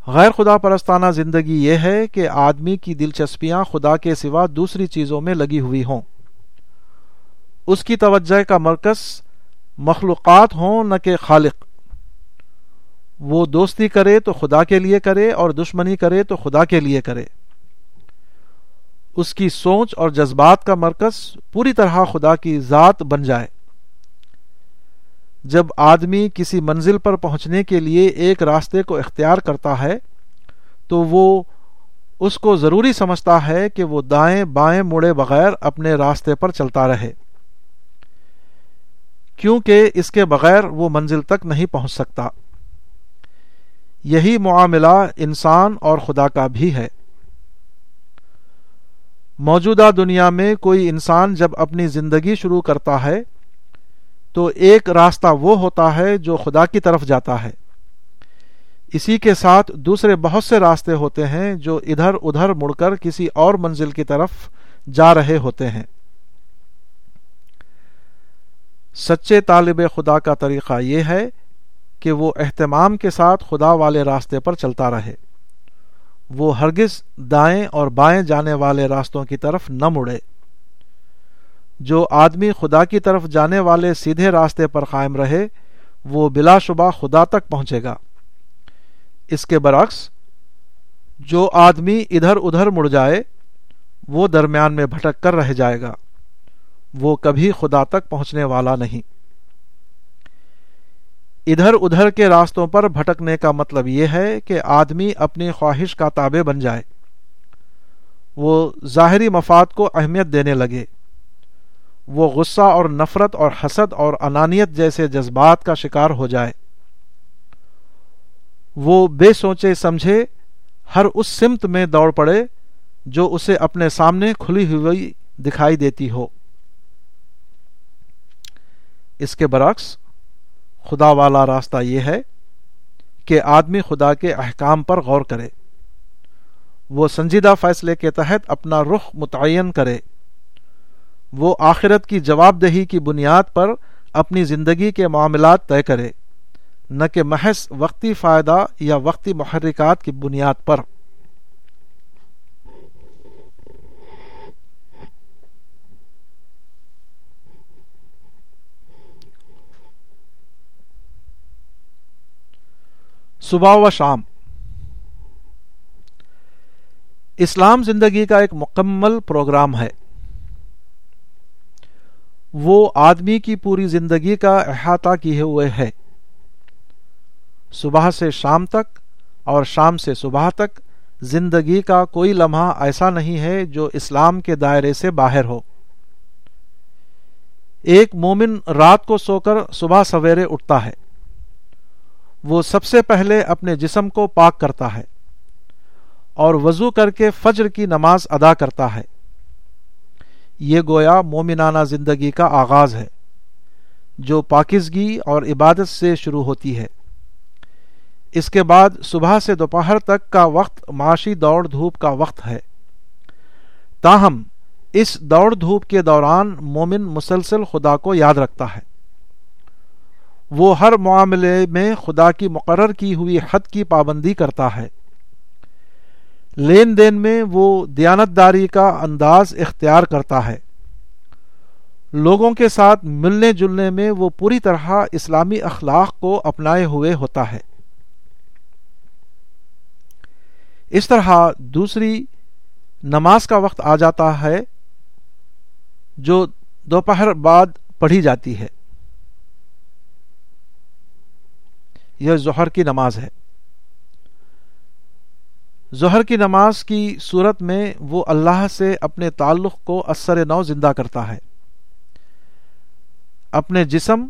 غیر خدا پرستانہ زندگی یہ ہے کہ آدمی کی دلچسپیاں خدا کے سوا دوسری چیزوں میں لگی ہوئی ہوں۔ اس کی توجہ کا مرکز مخلوقات ہوں نہ کہ خالق۔ وہ دوستی کرے تو خدا کے لیے کرے اور دشمنی کرے تو خدا کے لیے کرے۔ اس کی سوچ اور جذبات کا مرکز پوری طرح خدا کی ذات بن جائے۔ جب آدمی کسی منزل پر پہنچنے کے لیے ایک راستے کو اختیار کرتا ہے، تو وہ اس کو ضروری سمجھتا ہے کہ وہ دائیں بائیں مڑے بغیر اپنے راستے پر چلتا رہے۔ کیونکہ اس کے بغیر وہ منزل تک نہیں پہنچ سکتا۔ یہی معاملہ انسان اور خدا کا بھی ہے۔ موجودہ دنیا میں کوئی انسان جب اپنی زندگی شروع کرتا ہے، تو ایک راستہ وہ ہوتا ہے جو خدا کی طرف جاتا ہے۔ اسی کے ساتھ دوسرے بہت سے راستے ہوتے ہیں جو ادھر ادھر مڑ کر کسی اور منزل کی طرف جا رہے ہوتے ہیں۔ سچے طالب خدا کا طریقہ یہ ہے کہ وہ اہتمام کے ساتھ خدا والے راستے پر چلتا رہے۔ وہ ہرگز دائیں اور بائیں جانے والے راستوں کی طرف نہ مڑے۔ جو آدمی خدا کی طرف جانے والے سیدھے راستے پر قائم رہے، وہ بلا شبہ خدا تک پہنچے گا۔ اس کے برعکس، جو آدمی ادھر ادھر مڑ جائے، وہ درمیان میں بھٹک کر رہ جائے گا۔ وہ کبھی خدا تک پہنچنے والا نہیں۔ ادھر ادھر کے راستوں پر بھٹکنے کا مطلب یہ ہے کہ آدمی اپنی خواہش کا تابع بن جائے۔ وہ ظاہری مفاد کو اہمیت دینے لگے۔ وہ غصہ اور نفرت اور حسد اور انانیت جیسے جذبات کا شکار ہو جائے۔ وہ بے سوچے سمجھے ہر اس سمت میں دوڑ پڑے جو اسے اپنے سامنے کھلی ہوئی دکھائی دیتی ہو۔ اس کے برعکس خدا والا راستہ یہ ہے کہ آدمی خدا کے احکام پر غور کرے۔ وہ سنجیدہ فیصلے کے تحت اپنا رخ متعین کرے۔ وہ آخرت کی جواب دہی کی بنیاد پر اپنی زندگی کے معاملات طے کرے، نہ کہ محض وقتی فائدہ یا وقتی محرکات کی بنیاد پر۔ صبح و شام۔ اسلام زندگی کا ایک مکمل پروگرام ہے۔ وہ آدمی کی پوری زندگی کا احاطہ کیے ہوئے ہے۔ صبح سے شام تک اور شام سے صبح تک زندگی کا کوئی لمحہ ایسا نہیں ہے جو اسلام کے دائرے سے باہر ہو۔ ایک مومن رات کو سو کر صبح سویرے اٹھتا ہے۔ وہ سب سے پہلے اپنے جسم کو پاک کرتا ہے اور وضو کر کے فجر کی نماز ادا کرتا ہے۔ یہ گویا مومنانہ زندگی کا آغاز ہے، جو پاکزگی اور عبادت سے شروع ہوتی ہے۔ اس کے بعد صبح سے دوپہر تک کا وقت معاشی دوڑ دھوپ کا وقت ہے۔ تاہم، اس دوڑ دھوپ کے دوران مومن مسلسل خدا کو یاد رکھتا ہے۔ وہ ہر معاملے میں خدا کی مقرر کی ہوئی حد کی پابندی کرتا ہے۔ لین دین میں وہ دیانتداری کا انداز اختیار کرتا ہے۔ لوگوں کے ساتھ ملنے جلنے میں وہ پوری طرح اسلامی اخلاق کو اپنائے ہوئے ہوتا ہے۔ اس طرح دوسری نماز کا وقت آ جاتا ہے جو دوپہر بعد پڑھی جاتی ہے۔ یہ ظہر کی نماز ہے۔ ظہر کی نماز کی صورت میں وہ اللہ سے اپنے تعلق کو اثر نو زندہ کرتا ہے۔ اپنے جسم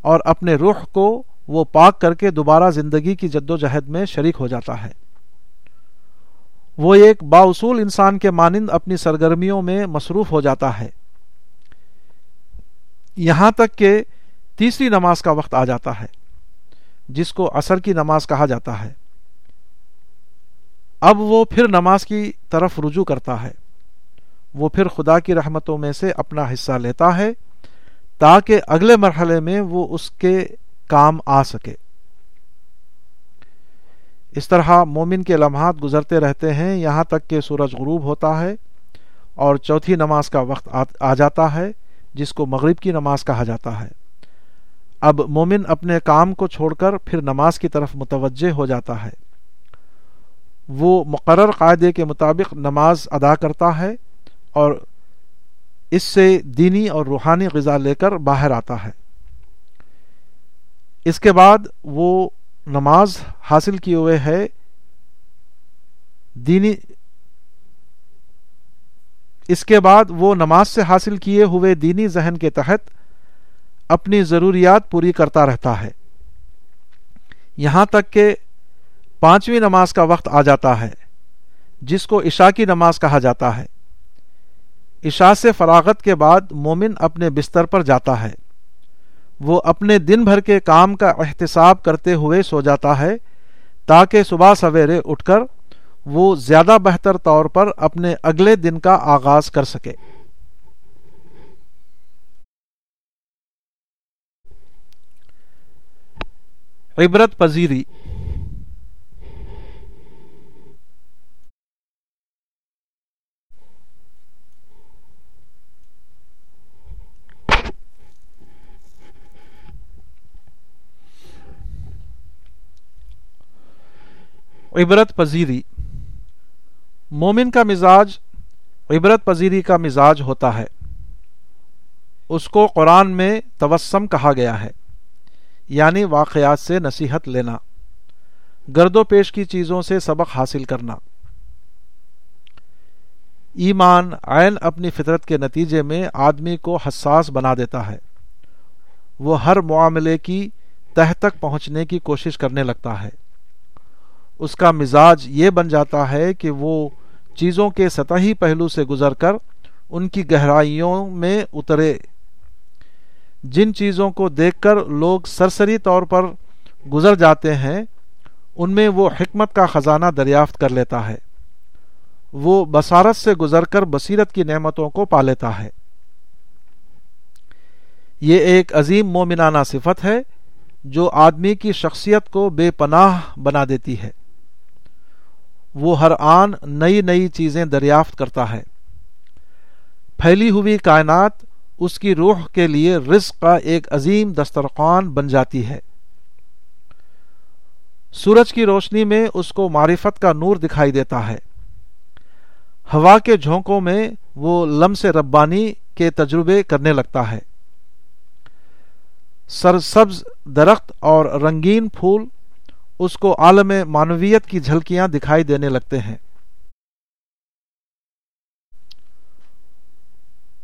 اور اپنے روح کو وہ پاک کر کے دوبارہ زندگی کی جد و جہد میں شریک ہو جاتا ہے۔ وہ ایک باصول انسان کے مانند اپنی سرگرمیوں میں مصروف ہو جاتا ہے۔ یہاں تک کہ تیسری نماز کا وقت آ جاتا ہے۔ جس کو اثر کی نماز کہا جاتا ہے۔ اب وہ پھر نماز کی طرف رجوع کرتا ہے۔ وہ پھر خدا کی رحمتوں میں سے اپنا حصہ لیتا ہے تاکہ اگلے مرحلے میں وہ اس کے کام آ سکے۔ اس طرح مومن کے لمحات گزرتے رہتے ہیں۔ یہاں تک کہ سورج غروب ہوتا ہے اور چوتھی نماز کا وقت آ جاتا ہے، جس کو مغرب کی نماز کہا جاتا ہے۔ اب مومن اپنے کام کو چھوڑ کر پھر نماز کی طرف متوجہ ہو جاتا ہے۔ وہ مقرر قاعدے کے مطابق نماز ادا کرتا ہے اور اس سے دینی اور روحانی غذا لے کر باہر آتا ہے۔ اس کے بعد وہ نماز حاصل کیے ہوئے ہے۔ دینی اس کے بعد وہ نماز سے حاصل کیے ہوئے دینی ذہن کے تحت اپنی ضروریات پوری کرتا رہتا ہے۔ یہاں تک کہ پانچویں نماز کا وقت آ جاتا ہے، جس کو عشاء کی نماز کہا جاتا ہے۔ عشاء سے فراغت کے بعد مومن اپنے بستر پر جاتا ہے۔ وہ اپنے دن بھر کے کام کا احتساب کرتے ہوئے سو جاتا ہے، تاکہ صبح سویرے اٹھ کر وہ زیادہ بہتر طور پر اپنے اگلے دن کا آغاز کر سکے۔ عبرت پذیری۔ عبرت پذیری۔ مومن کا مزاج عبرت پذیری کا مزاج ہوتا ہے۔ اس کو قرآن میں توسم کہا گیا ہے۔ یعنی واقعات سے نصیحت لینا، گرد و پیش کی چیزوں سے سبق حاصل کرنا۔ ایمان عین اپنی فطرت کے نتیجے میں آدمی کو حساس بنا دیتا ہے۔ وہ ہر معاملے کی تہ تک پہنچنے کی کوشش کرنے لگتا ہے۔ اس کا مزاج یہ بن جاتا ہے کہ وہ چیزوں کے سطحی پہلو سے گزر کر ان کی گہرائیوں میں اترے۔ جن چیزوں کو دیکھ کر لوگ سرسری طور پر گزر جاتے ہیں، ان میں وہ حکمت کا خزانہ دریافت کر لیتا ہے۔ وہ بصارت سے گزر کر بصیرت کی نعمتوں کو پا لیتا ہے۔ یہ ایک عظیم مومنانہ صفت ہے، جو آدمی کی شخصیت کو بے پناہ بنا دیتی ہے۔ وہ ہر آن نئی نئی چیزیں دریافت کرتا ہے۔ پھیلی ہوئی کائنات اس کی روح کے لیے رزق کا ایک عظیم دسترخوان بن جاتی ہے۔ سورج کی روشنی میں اس کو معرفت کا نور دکھائی دیتا ہے۔ ہوا کے جھونکوں میں وہ لمس ربانی کے تجربے کرنے لگتا ہے۔ سرسبز درخت اور رنگین پھول اس کو عالم معنویت کی جھلکیاں دکھائی دینے لگتے ہیں۔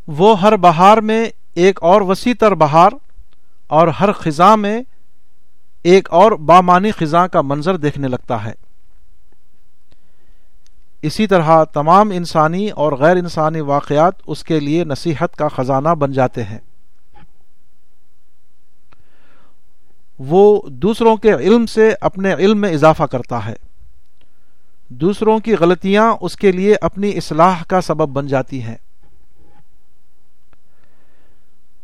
وہ ہر بہار میں ایک اور وسیع تر بہار اور ہر خزاں میں ایک اور بامانی خزاں کا منظر دیکھنے لگتا ہے۔ اسی طرح تمام انسانی اور غیر انسانی واقعات اس کے لیے نصیحت کا خزانہ بن جاتے ہیں۔ وہ دوسروں کے علم سے اپنے علم میں اضافہ کرتا ہے۔ دوسروں کی غلطیاں اس کے لیے اپنی اصلاح کا سبب بن جاتی ہیں۔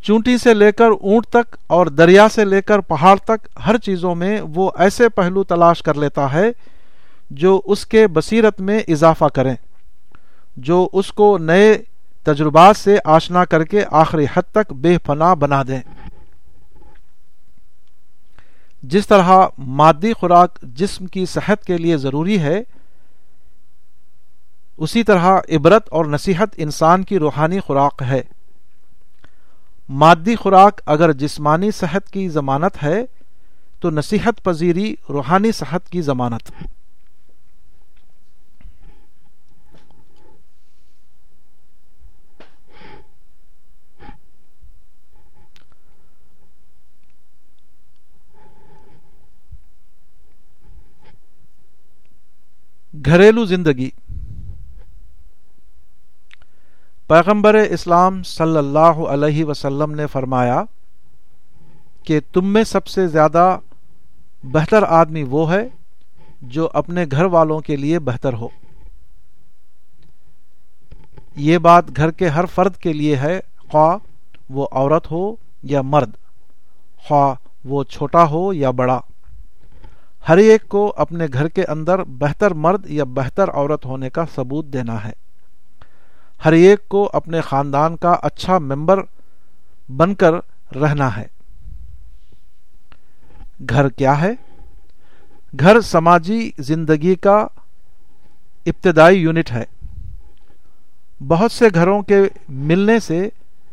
چونٹی سے لے کر اونٹ تک اور دریا سے لے کر پہاڑ تک ہر چیزوں میں وہ ایسے پہلو تلاش کر لیتا ہے جو اس کے بصیرت میں اضافہ کریں، جو اس کو نئے تجربات سے آشنا کر کے آخری حد تک بے پناہ بنا دیں۔ جس طرح مادی خوراک جسم کی صحت کے لیے ضروری ہے، اسی طرح عبرت اور نصیحت انسان کی روحانی خوراک ہے۔ مادی خوراک اگر جسمانی صحت کی ضمانت ہے، تو نصیحت پذیری روحانی صحت کی ضمانت گھریلو زندگی۔ پیغمبر اسلام صلی اللہ علیہ وسلم نے فرمایا کہ تم میں سب سے زیادہ بہتر آدمی وہ ہے جو اپنے گھر والوں کے لیے بہتر ہو۔ یہ بات گھر کے ہر فرد کے لیے ہے، خواہ وہ عورت ہو یا مرد، خواہ وہ چھوٹا ہو یا بڑا۔ ہر ایک کو اپنے گھر کے اندر بہتر مرد یا بہتر عورت ہونے کا ثبوت دینا ہے۔ ہر ایک کو اپنے خاندان کا اچھا ممبر بن کر رہنا ہے۔ گھر کیا ہے؟ گھر سماجی زندگی کا ابتدائی یونٹ ہے۔ بہت سے گھروں کے ملنے سے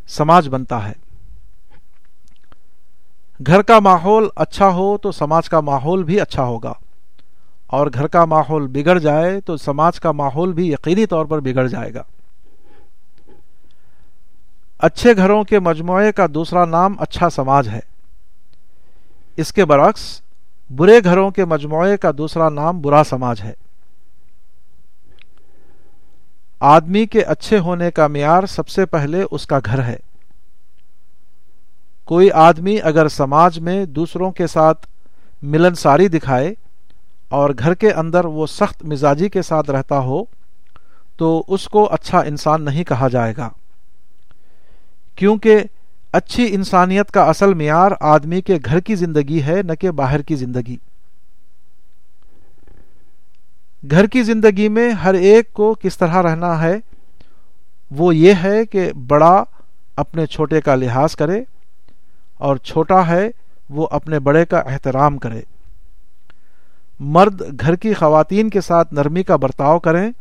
سماج بنتا ہے۔ گھر کا ماحول اچھا ہو تو سماج کا ماحول بھی اچھا ہوگا۔ اور گھر کا ماحول بگڑ جائے تو سماج کا ماحول بھی یقینی طور پر بگڑ جائے گا۔ اچھے گھروں کے مجموعے کا دوسرا نام اچھا سماج ہے۔ اس کے برعکس، برے گھروں کے مجموعے کا دوسرا نام برا سماج ہے۔ آدمی کے اچھے ہونے کا معیار سب سے پہلے اس کا گھر ہے۔ کوئی آدمی اگر سماج میں دوسروں کے ساتھ ملنساری دکھائے اور گھر کے اندر وہ سخت مزاجی کے ساتھ رہتا ہو، تو اس کو اچھا انسان نہیں کہا جائے گا۔ کیونکہ اچھی انسانیت کا اصل معیار آدمی کے گھر کی زندگی ہے، نہ کہ باہر کی زندگی۔ گھر کی زندگی میں ہر ایک کو کس طرح رہنا ہے، وہ یہ ہے کہ بڑا اپنے چھوٹے کا لحاظ کرے اور چھوٹا ہے، وہ اپنے بڑے کا احترام کرے۔ مرد گھر کی خواتین کے ساتھ نرمی کا برتاؤ کریں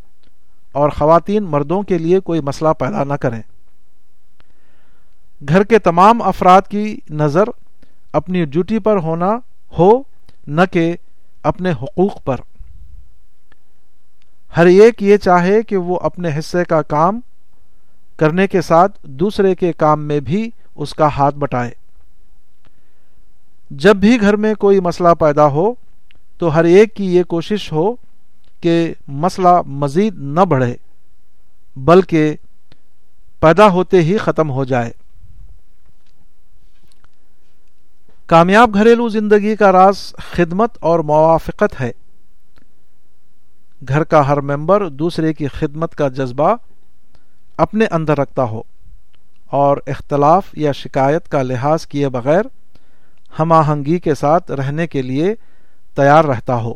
اور خواتین مردوں کے لیے کوئی مسئلہ پیدا نہ کریں۔ گھر کے تمام افراد کی نظر اپنی ڈیوٹی پر ہونا ہو، نہ کہ اپنے حقوق پر۔ ہر ایک یہ چاہے کہ وہ اپنے حصے کا کام کرنے کے ساتھ دوسرے کے کام میں بھی اس کا ہاتھ بٹائے۔ جب بھی گھر میں کوئی مسئلہ پیدا ہو تو ہر ایک کی یہ کوشش ہو کہ مسئلہ مزید نہ بڑھے، بلکہ پیدا ہوتے ہی ختم ہو جائے۔ کامیاب گھریلو زندگی کا راز خدمت اور موافقت ہے۔ گھر کا ہر ممبر دوسرے کی خدمت کا جذبہ اپنے اندر رکھتا ہو اور اختلاف یا شکایت کا لحاظ کیے بغیر ہم آہنگی کے ساتھ رہنے کے لیے تیار رہتا ہو۔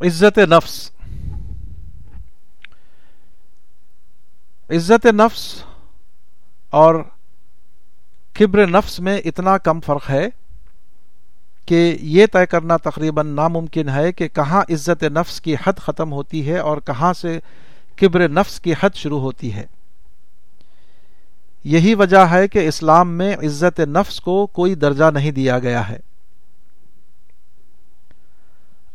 عزت نفس عزت نفس اور کبر نفس میں اتنا کم فرق ہے کہ یہ طے کرنا تقریباً ناممکن ہے کہ کہاں عزت نفس کی حد ختم ہوتی ہے اور کہاں سے کبر نفس کی حد شروع ہوتی ہے۔ یہی وجہ ہے کہ اسلام میں عزت نفس کو کوئی درجہ نہیں دیا گیا ہے۔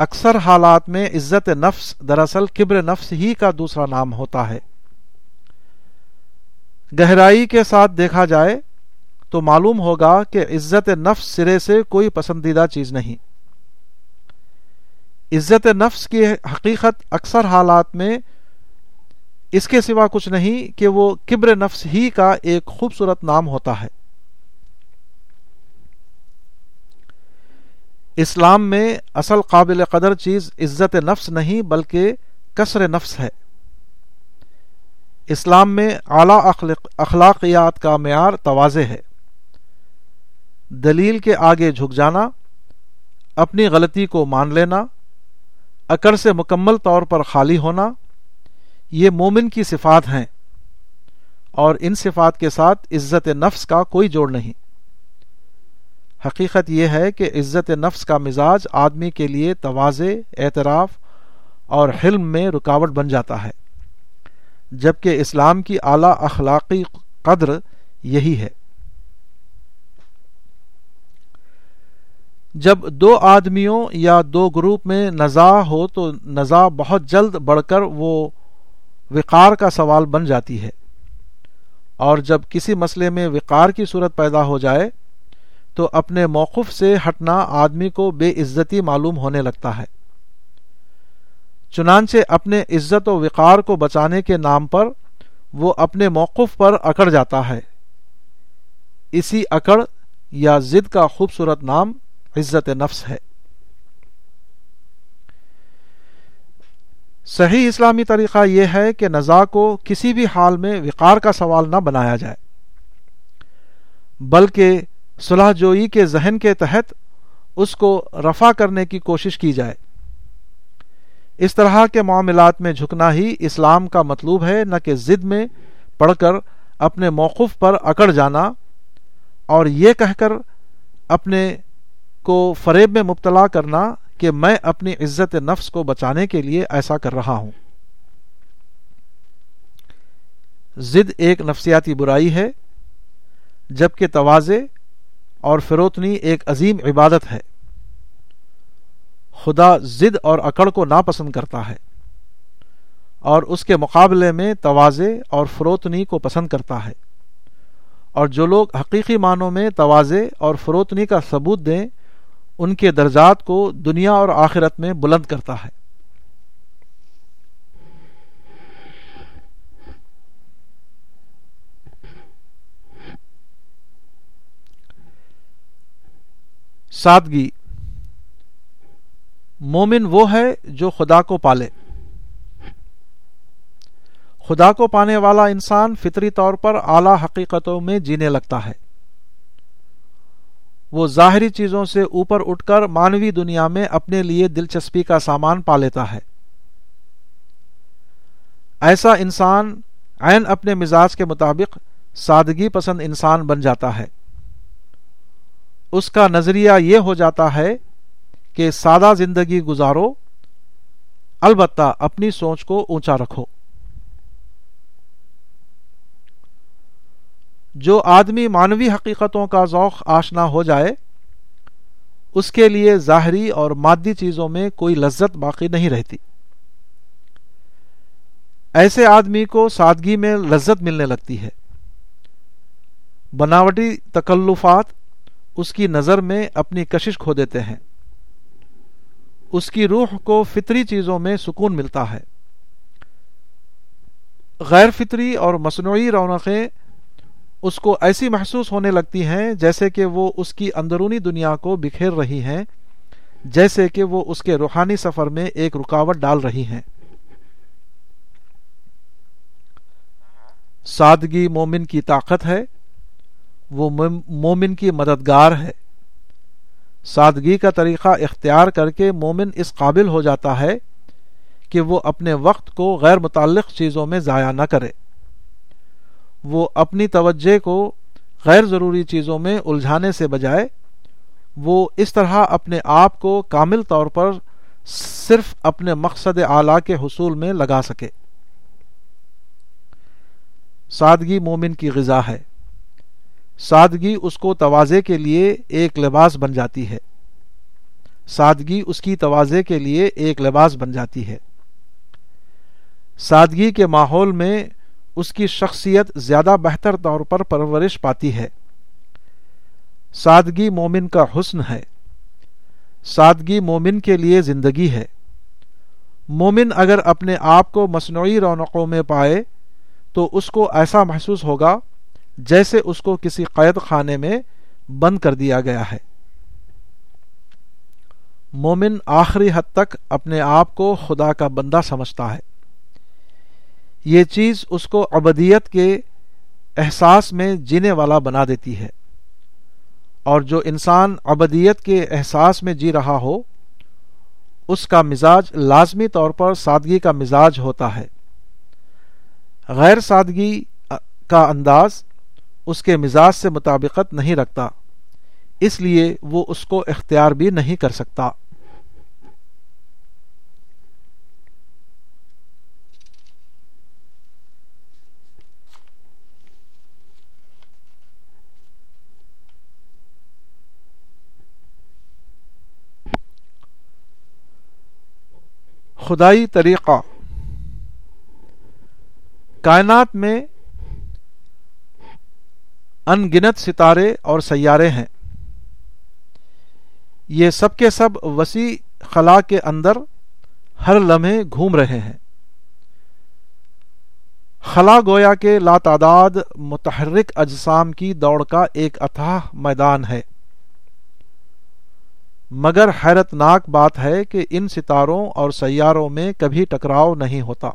اکثر حالات میں عزت نفس دراصل کبر نفس ہی کا دوسرا نام ہوتا ہے۔ گہرائی کے ساتھ دیکھا جائے تو معلوم ہوگا کہ عزت نفس سرے سے کوئی پسندیدہ چیز نہیں۔ عزت نفس کی حقیقت اکثر حالات میں اس کے سوا کچھ نہیں کہ وہ کبر نفس ہی کا ایک خوبصورت نام ہوتا ہے۔ اسلام میں اصل قابل قدر چیز عزت نفس نہیں بلکہ کثر نفس ہے۔ اسلام میں اعلی اخلاقیات کا معیار توازے ہے۔ دلیل کے آگے جھک جانا، اپنی غلطی کو مان لینا، اکڑ سے مکمل طور پر خالی ہونا، یہ مومن کی صفات ہیں اور ان صفات کے ساتھ عزت نفس کا کوئی جوڑ نہیں۔ حقیقت یہ ہے کہ عزت نفس کا مزاج آدمی کے لیے توازے اعتراف اور حلم میں رکاوٹ بن جاتا ہے، جبکہ اسلام کی اعلی اخلاقی قدر یہی ہے۔ جب دو آدمیوں یا دو گروپ میں نزاع ہو تو نزاع بہت جلد بڑھ کر وہ وقار کا سوال بن جاتی ہے، اور جب کسی مسئلے میں وقار کی صورت پیدا ہو جائے تو اپنے موقف سے ہٹنا آدمی کو بے عزتی معلوم ہونے لگتا ہے۔ چنانچہ اپنے عزت و وقار کو بچانے کے نام پر وہ اپنے موقف پر اکڑ جاتا ہے۔ اسی اکڑ یا ضد کا خوبصورت نام عزت نفس ہے۔ صحیح اسلامی طریقہ یہ ہے کہ نزا کو کسی بھی حال میں وقار کا سوال نہ بنایا جائے، بلکہ صلاح جوئی کے ذہن کے تحت اس کو رفع کرنے کی کوشش کی جائے۔ اس طرح کے معاملات میں جھکنا ہی اسلام کا مطلوب ہے، نہ کہ ضد میں پڑھ کر اپنے موقف پر اکڑ جانا۔ اور یہ کہہ کر اپنے کو فریب میں مبتلا کرنا کہ میں اپنی عزت نفس کو بچانے کے لیے ایسا کر رہا ہوں۔ ضد ایک نفسیاتی برائی ہے، جبکہ توازے اور فروتنی ایک عظیم عبادت ہے۔ خدا ضد اور اکڑ کو ناپسند کرتا ہے اور اس کے مقابلے میں توازے اور فروتنی کو پسند کرتا ہے۔ اور جو لوگ حقیقی معنوں میں توازے اور فروتنی کا ثبوت دیں، ان کے درجات کو دنیا اور آخرت میں بلند کرتا ہے۔ سادگی۔ مومن وہ ہے جو خدا کو پالے۔ خدا کو پانے والا انسان فطری طور پر اعلی حقیقتوں میں جینے لگتا ہے۔ وہ ظاہری چیزوں سے اوپر اٹھ کر مانوی دنیا میں اپنے لیے دلچسپی کا سامان پا لیتا ہے۔ ایسا انسان عین اپنے مزاج کے مطابق سادگی پسند انسان بن جاتا ہے۔ اس کا نظریہ یہ ہو جاتا ہے کہ سادہ زندگی گزارو، البتہ اپنی سوچ کو اونچا رکھو۔ جو آدمی مانوی حقیقتوں کا ذوق آشنا ہو جائے، اس کے لیے ظاہری اور مادی چیزوں میں کوئی لذت باقی نہیں رہتی۔ ایسے آدمی کو سادگی میں لذت ملنے لگتی ہے۔ بناوٹی تکلفات اس کی نظر میں اپنی کشش کھو دیتے ہیں۔ اس کی روح کو فطری چیزوں میں سکون ملتا ہے۔ غیر فطری اور مصنوعی رونقیں اس کو ایسی محسوس ہونے لگتی ہیں جیسے کہ وہ اس کی اندرونی دنیا کو بکھیر رہی ہیں، جیسے کہ وہ اس کے روحانی سفر میں ایک رکاوٹ ڈال رہی ہیں۔ سادگی مومن کی طاقت ہے۔ وہ مومن کی مددگار ہے۔ سادگی کا طریقہ اختیار کر کے مومن اس قابل ہو جاتا ہے کہ وہ اپنے وقت کو غیر متعلق چیزوں میں ضائع نہ کرے۔ وہ اپنی توجہ کو غیر ضروری چیزوں میں الجھانے سے بجائے وہ اس طرح اپنے آپ کو کامل طور پر صرف اپنے مقصد اعلی کے حصول میں لگا سکے۔ سادگی مومن کی غذا ہے۔ سادگی اس کو توازے کے لیے ایک لباس بن جاتی ہے۔ سادگی اس کی توازے کے لیے ایک لباس بن جاتی ہے۔ سادگی کے ماحول میں اس کی شخصیت زیادہ بہتر طور پر پرورش پاتی ہے۔ سادگی مومن کا حسن ہے۔ سادگی مومن کے لیے زندگی ہے۔ مومن اگر اپنے آپ کو مصنوعی رونقوں میں پائے تو اس کو ایسا محسوس ہوگا جیسے اس کو کسی قید خانے میں بند کر دیا گیا ہے۔ مومن آخری حد تک اپنے آپ کو خدا کا بندہ سمجھتا ہے۔ یہ چیز اس کو ابدیت کے احساس میں جینے والا بنا دیتی ہے۔ اور جو انسان ابدیت کے احساس میں جی رہا ہو، اس کا مزاج لازمی طور پر سادگی کا مزاج ہوتا ہے۔ غیر سادگی کا انداز اس کے مزاج سے مطابقت نہیں رکھتا۔ اس لیے وہ اس کو اختیار بھی نہیں کر سکتا۔ خدائی طریقہ۔ کائنات میں ان گنت ستارے اور سیارے ہیں۔ یہ سب کے سب وسیع خلا کے اندر ہر لمحے گھوم رہے ہیں۔ خلا گویا کے لاتعداد متحرک اجسام کی دوڑ کا ایک اتھاہ میدان ہے۔ مگر حیرت ناک بات ہے کہ ان ستاروں اور سیاروں میں کبھی ٹکراؤ نہیں ہوتا۔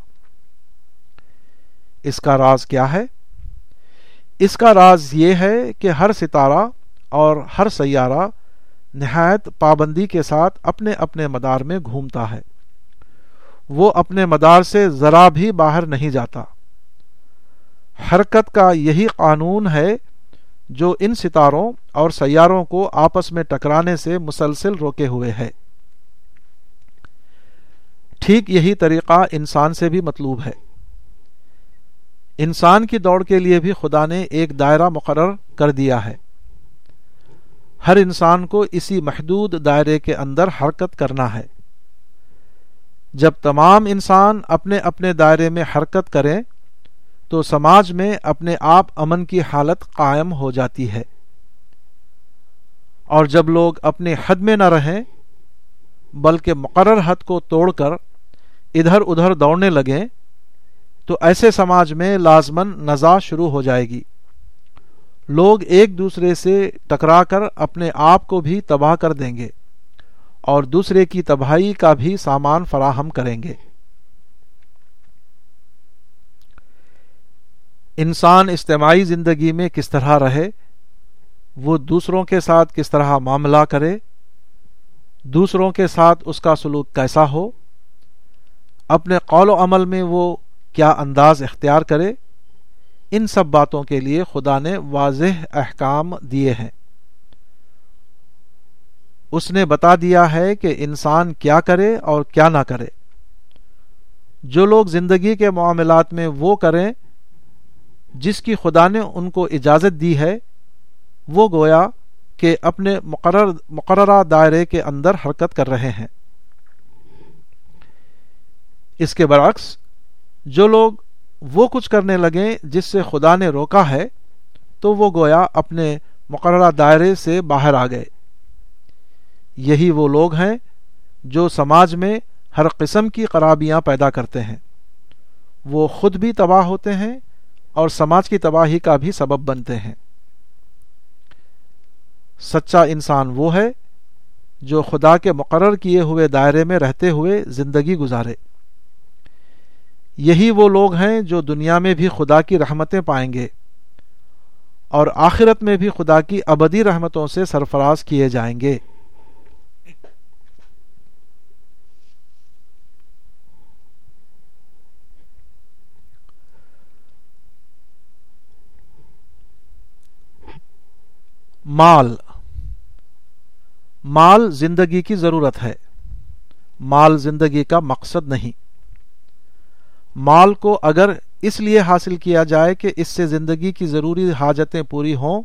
اس کا راز کیا ہے؟ اس کا راز یہ ہے کہ ہر ستارہ اور ہر سیارہ نہایت پابندی کے ساتھ اپنے اپنے مدار میں گھومتا ہے۔ وہ اپنے مدار سے ذرا بھی باہر نہیں جاتا۔ حرکت کا یہی قانون ہے جو ان ستاروں اور سیاروں کو آپس میں ٹکرانے سے مسلسل روکے ہوئے ہے۔ ٹھیک یہی طریقہ انسان سے بھی مطلوب ہے۔ انسان کی دوڑ کے لیے بھی خدا نے ایک دائرہ مقرر کر دیا ہے۔ ہر انسان کو اسی محدود دائرے کے اندر حرکت کرنا ہے۔ جب تمام انسان اپنے اپنے دائرے میں حرکت کریں، تو سماج میں اپنے آپ امن کی حالت قائم ہو جاتی ہے۔ اور جب لوگ اپنے حد میں نہ رہیں، بلکہ مقرر حد کو توڑ کر ادھر ادھر دوڑنے لگیں تو ایسے سماج میں لازمن نزا شروع ہو جائے گی۔ لوگ ایک دوسرے سے ٹکرا کر اپنے آپ کو بھی تباہ کر دیں گے اور دوسرے کی تباہی کا بھی سامان فراہم کریں گے۔ انسان اجتماعی زندگی میں کس طرح رہے، وہ دوسروں کے ساتھ کس طرح معاملہ کرے، دوسروں کے ساتھ اس کا سلوک کیسا ہو، اپنے قول و عمل میں وہ کیا انداز اختیار کرے؟ ان سب باتوں کے لیے خدا نے واضح احکام دیے ہیں۔ اس نے بتا دیا ہے کہ انسان کیا کرے اور کیا نہ کرے۔ جو لوگ زندگی کے معاملات میں وہ کریں، جس کی خدا نے ان کو اجازت دی ہے، وہ گویا کہ اپنے مقرر مقررہ دائرے کے اندر حرکت کر رہے ہیں۔ اس کے برعکس جو لوگ وہ کچھ کرنے لگیں جس سے خدا نے روکا ہے، تو وہ گویا اپنے مقررہ دائرے سے باہر آ گئے۔ یہی وہ لوگ ہیں جو سماج میں ہر قسم کی خرابیاں پیدا کرتے ہیں۔ وہ خود بھی تباہ ہوتے ہیں اور سماج کی تباہی کا بھی سبب بنتے ہیں۔ سچا انسان وہ ہے جو خدا کے مقرر کیے ہوئے دائرے میں رہتے ہوئے زندگی گزارے۔ یہی وہ لوگ ہیں جو دنیا میں بھی خدا کی رحمتیں پائیں گے اور آخرت میں بھی خدا کی ابدی رحمتوں سے سرفراز کیے جائیں گے۔ مال۔ مال زندگی کی ضرورت ہے۔ مال زندگی کا مقصد نہیں۔ مال کو اگر اس لیے حاصل کیا جائے کہ اس سے زندگی کی ضروری حاجتیں پوری ہوں،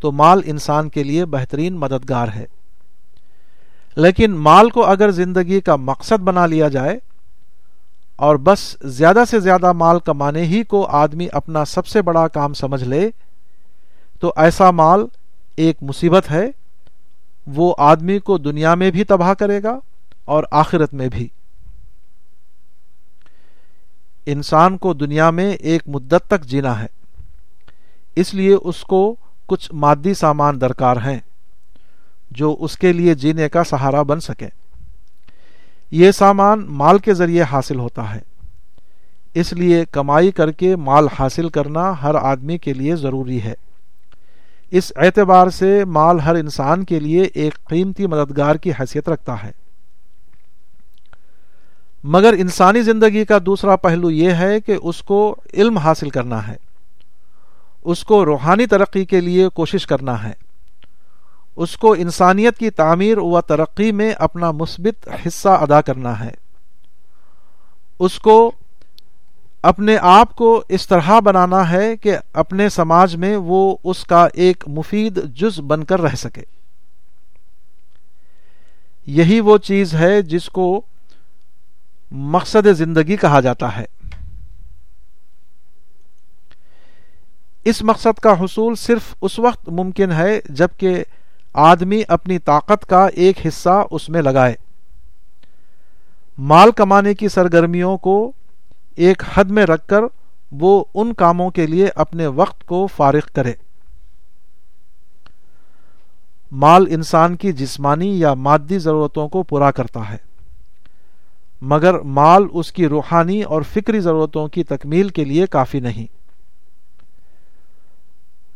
تو مال انسان کے لیے بہترین مددگار ہے۔ لیکن مال کو اگر زندگی کا مقصد بنا لیا جائے اور بس زیادہ سے زیادہ مال کمانے ہی کو آدمی اپنا سب سے بڑا کام سمجھ لے، تو ایسا مال ایک مصیبت ہے، وہ آدمی کو دنیا میں بھی تباہ کرے گا اور آخرت میں بھی۔ انسان کو دنیا میں ایک مدت تک جینا ہے۔ اس لیے اس کو کچھ مادی سامان درکار ہیں جو اس کے لیے جینے کا سہارا بن سکے یہ سامان مال کے ذریعے حاصل ہوتا ہے۔ اس لیے کمائی کر کے مال حاصل کرنا ہر آدمی کے لیے ضروری ہے۔ اس اعتبار سے مال ہر انسان کے لیے ایک قیمتی مددگار کی حیثیت رکھتا ہے۔ مگر انسانی زندگی کا دوسرا پہلو یہ ہے کہ اس کو علم حاصل کرنا ہے۔ اس کو روحانی ترقی کے لیے کوشش کرنا ہے۔ اس کو انسانیت کی تعمیر و ترقی میں اپنا مثبت حصہ ادا کرنا ہے۔ اس کو اپنے آپ کو اس طرح بنانا ہے کہ اپنے سماج میں وہ اس کا ایک مفید جز بن کر رہ سکے۔ یہی وہ چیز ہے جس کو مقصد زندگی کہا جاتا ہے۔ اس مقصد کا حصول صرف اس وقت ممکن ہے جبکہ آدمی اپنی طاقت کا ایک حصہ اس میں لگائے۔ مال کمانے کی سرگرمیوں کو ایک حد میں رکھ کر وہ ان کاموں کے لیے اپنے وقت کو فارغ کرے۔ مال انسان کی جسمانی یا مادی ضرورتوں کو پورا کرتا ہے۔ مگر مال اس کی روحانی اور فکری ضرورتوں کی تکمیل کے لیے کافی نہیں۔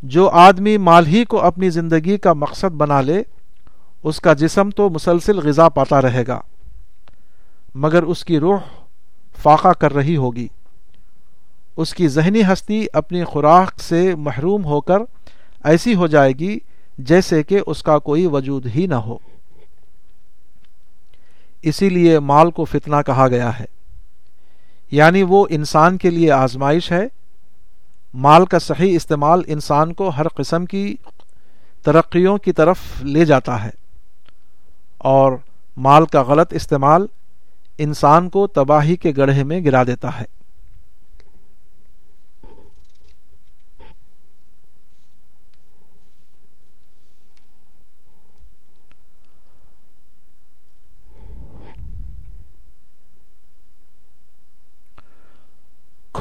جو آدمی مال ہی کو اپنی زندگی کا مقصد بنا لے، اس کا جسم تو مسلسل غذا پاتا رہے گا، مگر اس کی روح فاقہ کر رہی ہوگی۔ اس کی ذہنی ہستی اپنی خوراک سے محروم ہو کر ایسی ہو جائے گی جیسے کہ اس کا کوئی وجود ہی نہ ہو۔ اسی لیے مال کو فتنہ کہا گیا ہے۔ یعنی وہ انسان کے لیے آزمائش ہے۔ مال کا صحیح استعمال انسان کو ہر قسم کی ترقیوں کی طرف لے جاتا ہے۔ اور مال کا غلط استعمال انسان کو تباہی کے گڑھے میں گرا دیتا ہے۔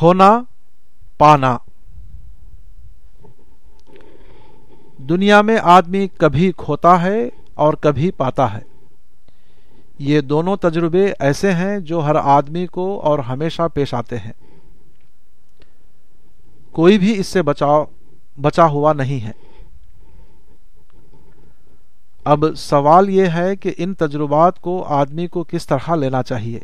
کھونا، پانا۔ دنیا میں آدمی کبھی کھوتا ہے اور کبھی پاتا ہے۔ یہ دونوں تجربے ایسے ہیں جو ہر آدمی کو اور ہمیشہ پیش آتے ہیں۔ کوئی بھی اس سے بچاؤ، بچا ہوا نہیں ہے۔ اب سوال یہ ہے کہ ان تجربات کو آدمی کو کس طرح لینا چاہیے؟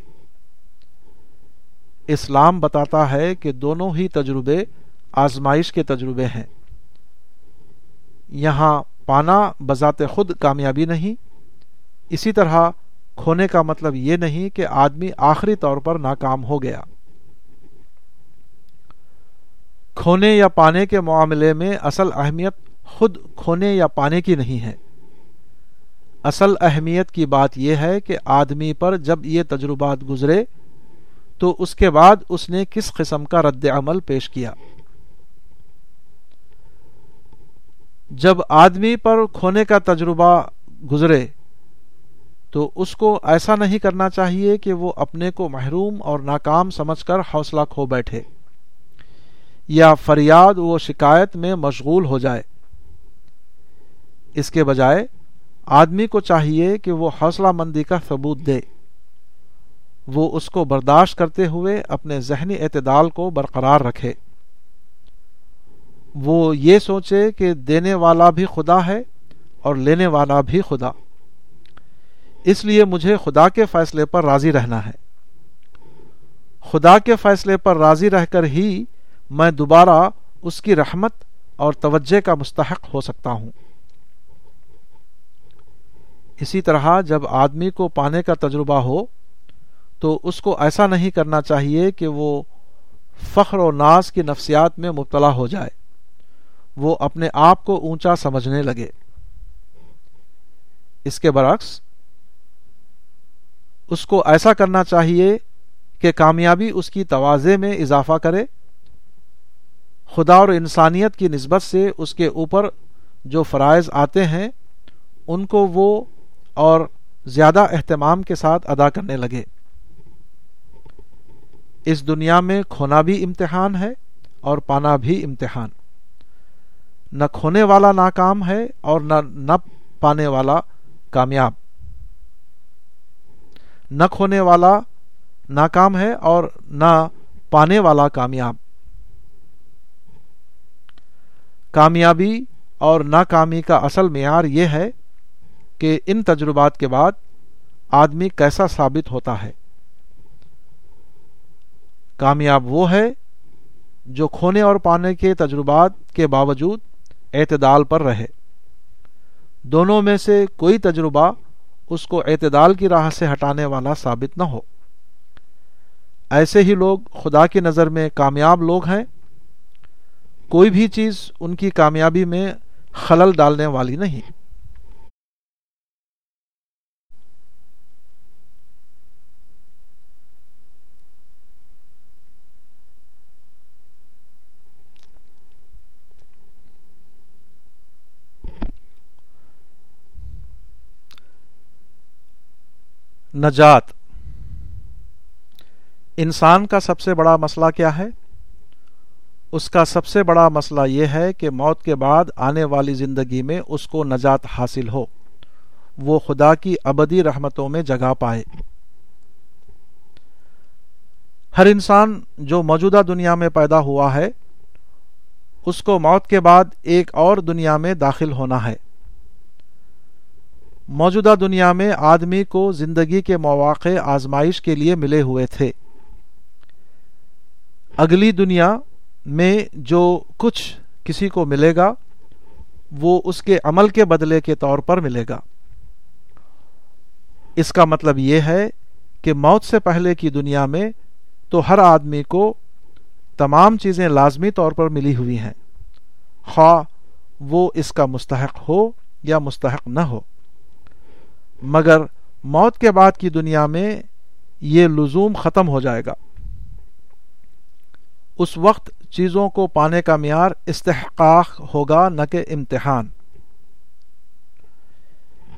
اسلام بتاتا ہے کہ دونوں ہی تجربے آزمائش کے تجربے ہیں۔ یہاں پانا بذات خود کامیابی نہیں، اسی طرح کھونے کا مطلب یہ نہیں کہ آدمی آخری طور پر ناکام ہو گیا۔ کھونے یا پانے کے معاملے میں اصل اہمیت خود کھونے یا پانے کی نہیں ہے۔ اصل اہمیت کی بات یہ ہے کہ آدمی پر جب یہ تجربات گزرے تو اس کے بعد اس نے کس قسم کا رد عمل پیش کیا؟ جب آدمی پر کھونے کا تجربہ گزرے، تو اس کو ایسا نہیں کرنا چاہیے کہ وہ اپنے کو محروم اور ناکام سمجھ کر حوصلہ کھو بیٹھے، یا فریاد و شکایت میں مشغول ہو جائے۔ اس کے بجائے، آدمی کو چاہیے کہ وہ حوصلہ مندی کا ثبوت دے۔ وہ اس کو برداشت کرتے ہوئے اپنے ذہنی اعتدال کو برقرار رکھے۔ وہ یہ سوچے کہ دینے والا بھی خدا ہے اور لینے والا بھی خدا۔ اس لیے مجھے خدا کے فیصلے پر راضی رہنا ہے۔ خدا کے فیصلے پر راضی رہ کر ہی میں دوبارہ اس کی رحمت اور توجہ کا مستحق ہو سکتا ہوں۔ اسی طرح جب آدمی کو پانے کا تجربہ ہو تو اس کو ایسا نہیں کرنا چاہیے کہ وہ فخر و ناز کی نفسیات میں مبتلا ہو جائے۔ وہ اپنے آپ کو اونچا سمجھنے لگے۔ اس کے برعکس، اس کو ایسا کرنا چاہیے کہ کامیابی اس کی توازے میں اضافہ کرے۔ خدا اور انسانیت کی نسبت سے اس کے اوپر جو فرائض آتے ہیں، ان کو وہ اور زیادہ اہتمام کے ساتھ ادا کرنے لگے۔ اس دنیا میں کھونا بھی امتحان ہے اور پانا بھی امتحان۔ نہ کھونے والا ناکام ہے اور نہ نہ پانے والا کامیاب۔ نہ کھونے والا ناکام ہے اور نہ پانے والا کامیاب۔ کامیابی اور ناکامی کا اصل معیار یہ ہے کہ ان تجربات کے بعد آدمی کیسا ثابت ہوتا ہے۔ کامیاب وہ ہے جو کھونے اور پانے کے تجربات کے باوجود اعتدال پر رہے۔ دونوں میں سے کوئی تجربہ اس کو اعتدال کی راہ سے ہٹانے والا ثابت نہ ہو۔ ایسے ہی لوگ خدا کی نظر میں کامیاب لوگ ہیں۔ کوئی بھی چیز ان کی کامیابی میں خلل ڈالنے والی نہیں۔ نجات۔ انسان کا سب سے بڑا مسئلہ کیا ہے؟ اس کا سب سے بڑا مسئلہ یہ ہے کہ موت کے بعد آنے والی زندگی میں اس کو نجات حاصل ہو، وہ خدا کی ابدی رحمتوں میں جگہ پائے۔ ہر انسان جو موجودہ دنیا میں پیدا ہوا ہے، اس کو موت کے بعد ایک اور دنیا میں داخل ہونا ہے۔ موجودہ دنیا میں آدمی کو زندگی کے مواقع آزمائش کے لیے ملے ہوئے تھے۔ اگلی دنیا میں جو کچھ کسی کو ملے گا، وہ اس کے عمل کے بدلے کے طور پر ملے گا۔ اس کا مطلب یہ ہے کہ موت سے پہلے کی دنیا میں تو ہر آدمی کو تمام چیزیں لازمی طور پر ملی ہوئی ہیں۔ خواہ وہ اس کا مستحق ہو یا مستحق نہ ہو۔ مگر موت کے بعد کی دنیا میں یہ لزوم ختم ہو جائے گا۔ اس وقت چیزوں کو پانے کا معیار استحقاق ہوگا، نہ کہ امتحان۔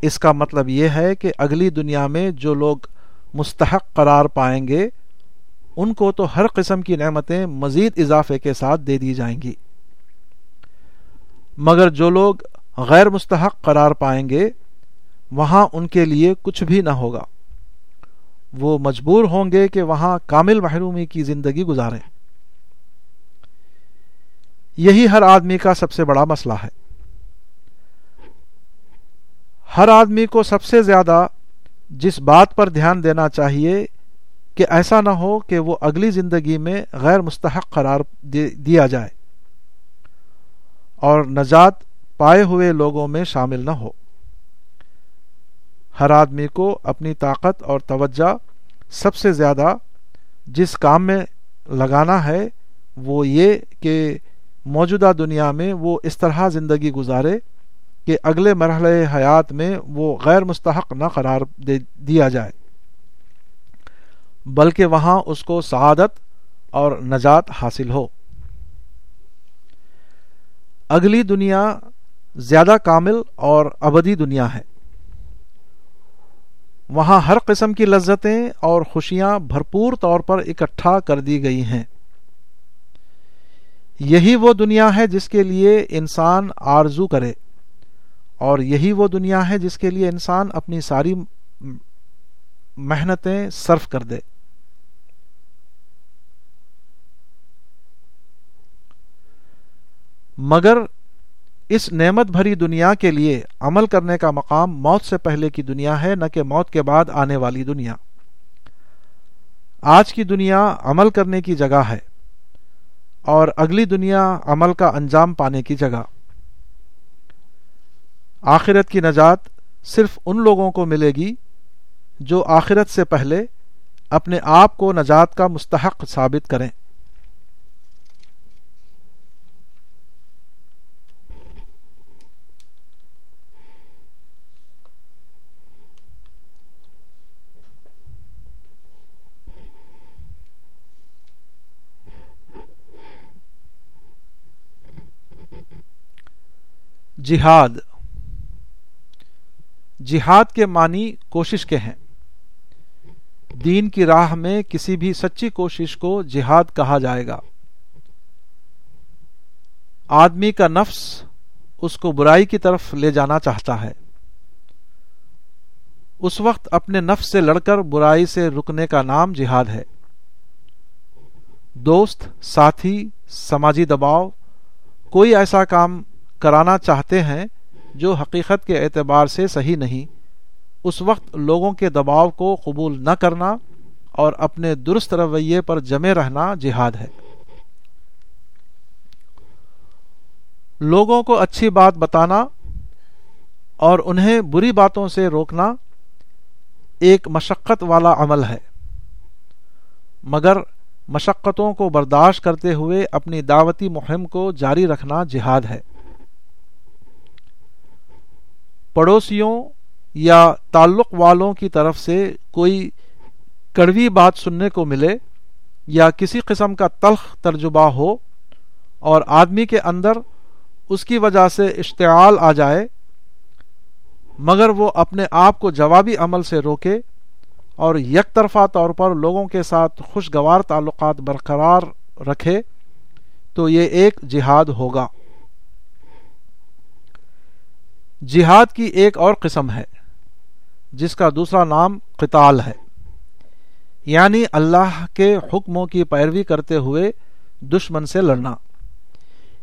اس کا مطلب یہ ہے کہ اگلی دنیا میں جو لوگ مستحق قرار پائیں گے، ان کو تو ہر قسم کی نعمتیں مزید اضافے کے ساتھ دے دی جائیں گی۔ مگر جو لوگ غیر مستحق قرار پائیں گے وہاں ان کے لیے کچھ بھی نہ ہوگا۔ وہ مجبور ہوں گے کہ وہاں کامل محرومی کی زندگی گزاریں۔ یہی ہر آدمی کا سب سے بڑا مسئلہ ہے۔ ہر آدمی کو سب سے زیادہ جس بات پر دھیان دینا چاہیے کہ ایسا نہ ہو کہ وہ اگلی زندگی میں غیر مستحق قرار دیا جائے اور نجات پائے ہوئے لوگوں میں شامل نہ ہو۔ ہر آدمی کو اپنی طاقت اور توجہ سب سے زیادہ جس کام میں لگانا ہے، وہ یہ کہ موجودہ دنیا میں وہ اس طرح زندگی گزارے کہ اگلے مرحلے حیات میں وہ غیر مستحق نہ قرار دے، دیا جائے۔ بلکہ وہاں اس کو سعادت اور نجات حاصل ہو۔ اگلی دنیا زیادہ کامل اور ابدی دنیا ہے۔ وہاں ہر قسم کی لذتیں اور خوشیاں بھرپور طور پر اکٹھا کر دی گئی ہیں۔ یہی وہ دنیا ہے جس کے لیے انسان آرزو کرے۔ اور یہی وہ دنیا ہے جس کے لیے انسان اپنی ساری محنتیں صرف کر دے۔ مگر اس نعمت بھری دنیا کے لیے عمل کرنے کا مقام موت سے پہلے کی دنیا ہے، نہ کہ موت کے بعد آنے والی دنیا۔ آج کی دنیا عمل کرنے کی جگہ ہے اور اگلی دنیا عمل کا انجام پانے کی جگہ۔ آخرت کی نجات صرف ان لوگوں کو ملے گی جو آخرت سے پہلے اپنے آپ کو نجات کا مستحق ثابت کریں۔ جہاد۔ جہاد کے معنی کوشش کے ہیں۔ دین کی راہ میں کسی بھی سچی کوشش کو جہاد کہا جائے گا۔ آدمی کا نفس اس کو برائی کی طرف لے جانا چاہتا ہے۔ اس وقت اپنے نفس سے لڑ کر برائی سے رکنے کا نام جہاد ہے۔ دوست، ساتھی، سماجی دباؤ، کوئی ایسا کام کرانا چاہتے ہیں جو حقیقت کے اعتبار سے صحیح نہیں، اس وقت لوگوں کے دباؤ کو قبول نہ کرنا اور اپنے درست رویے پر جمے رہنا جہاد ہے۔ لوگوں کو اچھی بات بتانا اور انہیں بری باتوں سے روکنا ایک مشقت والا عمل ہے۔ مگر مشقتوں کو برداشت کرتے ہوئے اپنی دعوتی مہم کو جاری رکھنا جہاد ہے۔ پڑوسیوں یا تعلق والوں کی طرف سے کوئی کڑوی بات سننے کو ملے یا کسی قسم کا تلخ ترجبہ ہو اور آدمی کے اندر اس کی وجہ سے اشتعال آ جائے، مگر وہ اپنے آپ کو جوابی عمل سے روکے اور یک طرفہ طور پر لوگوں کے ساتھ خوشگوار تعلقات برقرار رکھے، تو یہ ایک جہاد ہوگا۔ جہاد کی ایک اور قسم ہے، جس کا دوسرا نام قتال ہے۔ یعنی اللہ کے حکموں کی پیروی کرتے ہوئے دشمن سے لڑنا۔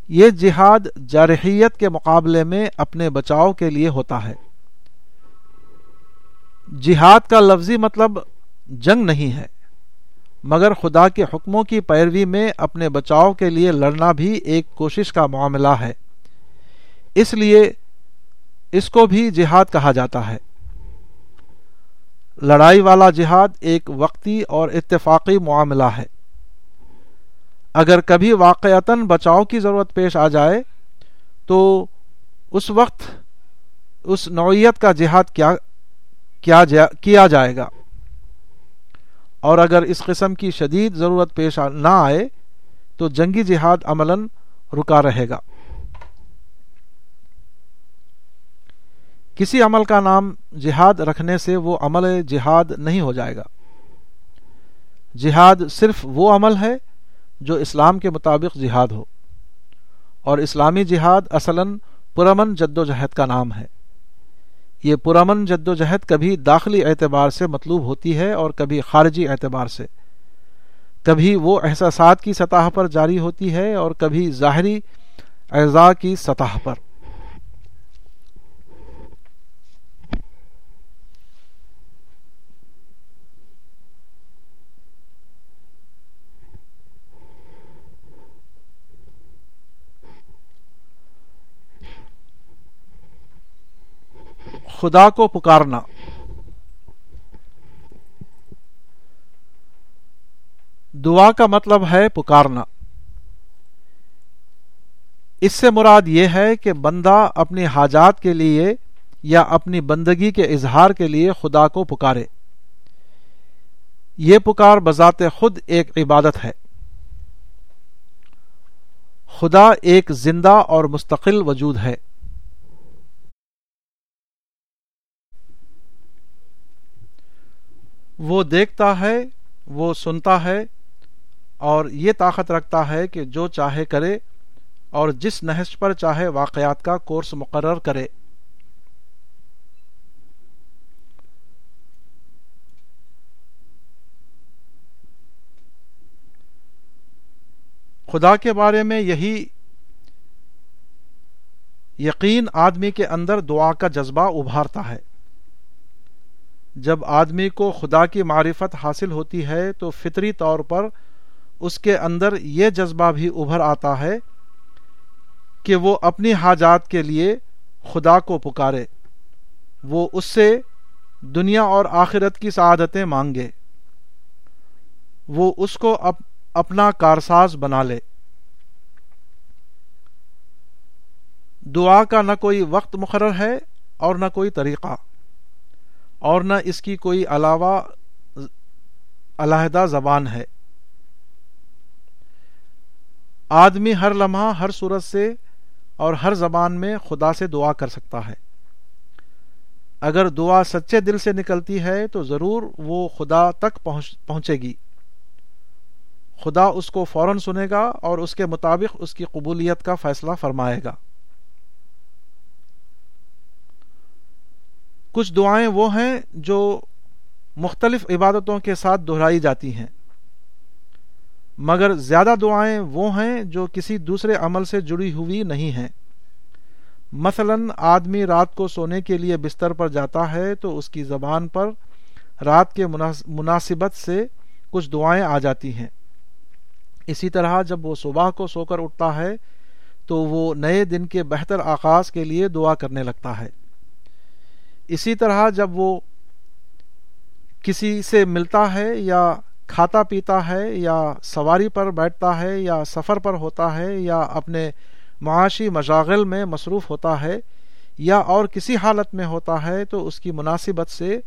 یہ جہاد جارحیت کے مقابلے میں اپنے بچاؤ کے لیے ہوتا ہے۔ جہاد کا لفظی مطلب جنگ نہیں ہے، مگر خدا کے حکموں کی پیروی میں اپنے بچاؤ کے لیے لڑنا بھی ایک کوشش کا معاملہ ہے۔ اس لیے اس کو بھی جہاد کہا جاتا ہے۔ لڑائی والا جہاد ایک وقتی اور اتفاقی معاملہ ہے۔ اگر کبھی واقعتاً بچاؤ کی ضرورت پیش آ جائے تو اس وقت اس نوعیت کا جہاد کیا کیا, جا کیا جائے گا۔ اور اگر اس قسم کی شدید ضرورت پیش نہ آئے تو جنگی جہاد عملاً رکا رہے گا۔ کسی عمل کا نام جہاد رکھنے سے وہ عمل جہاد نہیں ہو جائے گا۔ جہاد صرف وہ عمل ہے جو اسلام کے مطابق جہاد ہو۔ اور اسلامی جہاد اصلاً پرامن جد و جہد کا نام ہے۔ یہ پرامن جد و جہد کبھی داخلی اعتبار سے مطلوب ہوتی ہے اور کبھی خارجی اعتبار سے۔ کبھی وہ احساسات کی سطح پر جاری ہوتی ہے اور کبھی ظاہری اعضاء کی سطح پر۔ خدا کو پکارنا۔ دعا کا مطلب ہے پکارنا۔ اس سے مراد یہ ہے کہ بندہ اپنی حاجات کے لیے یا اپنی بندگی کے اظہار کے لیے خدا کو پکارے۔ یہ پکار بذات خود ایک عبادت ہے۔ خدا ایک زندہ اور مستقل وجود ہے۔ وہ دیکھتا ہے، وہ سنتا ہے، اور یہ طاقت رکھتا ہے کہ جو چاہے کرے، اور جس نہج پر چاہے واقعات کا کورس مقرر کرے۔ خدا کے بارے میں یہی یقین آدمی کے اندر دعا کا جذبہ ابھارتا ہے۔ جب آدمی کو خدا کی معرفت حاصل ہوتی ہے تو فطری طور پر اس کے اندر یہ جذبہ بھی ابھر آتا ہے کہ وہ اپنی حاجات کے لیے خدا کو پکارے۔ وہ اس سے دنیا اور آخرت کی سعادتیں مانگے۔ وہ اس کو اپنا کارساز بنا لے۔ دعا کا نہ کوئی وقت مقرر ہے اور نہ کوئی طریقہ۔ اور نہ اس کی کوئی علاوہ علیحدہ زبان ہے۔ آدمی ہر لمحہ ہر صورت سے اور ہر زبان میں خدا سے دعا کر سکتا ہے۔ اگر دعا سچے دل سے نکلتی ہے تو ضرور وہ خدا تک پہنچے گی۔ خدا اس کو فوراً سنے گا اور اس کے مطابق اس کی قبولیت کا فیصلہ فرمائے گا۔ کچھ دعائیں وہ ہیں جو مختلف عبادتوں کے ساتھ دہرائی جاتی ہیں۔ مگر زیادہ دعائیں وہ ہیں جو کسی دوسرے عمل سے جڑی ہوئی نہیں ہیں۔ مثلا آدمی رات کو سونے کے لیے بستر پر جاتا ہے تو اس کی زبان پر رات کے مناسبت سے کچھ دعائیں آ جاتی ہیں۔ اسی طرح جب وہ صبح کو سو کر اٹھتا ہے تو وہ نئے دن کے بہتر آغاز کے لیے دعا کرنے لگتا ہے۔ اسی طرح جب وہ کسی سے ملتا ہے یا کھاتا پیتا ہے یا سواری پر بیٹھتا ہے یا سفر پر ہوتا ہے یا اپنے معاشی مشاغل میں مصروف ہوتا ہے یا اور کسی حالت میں ہوتا ہے، تو اس کی مناسبت سے،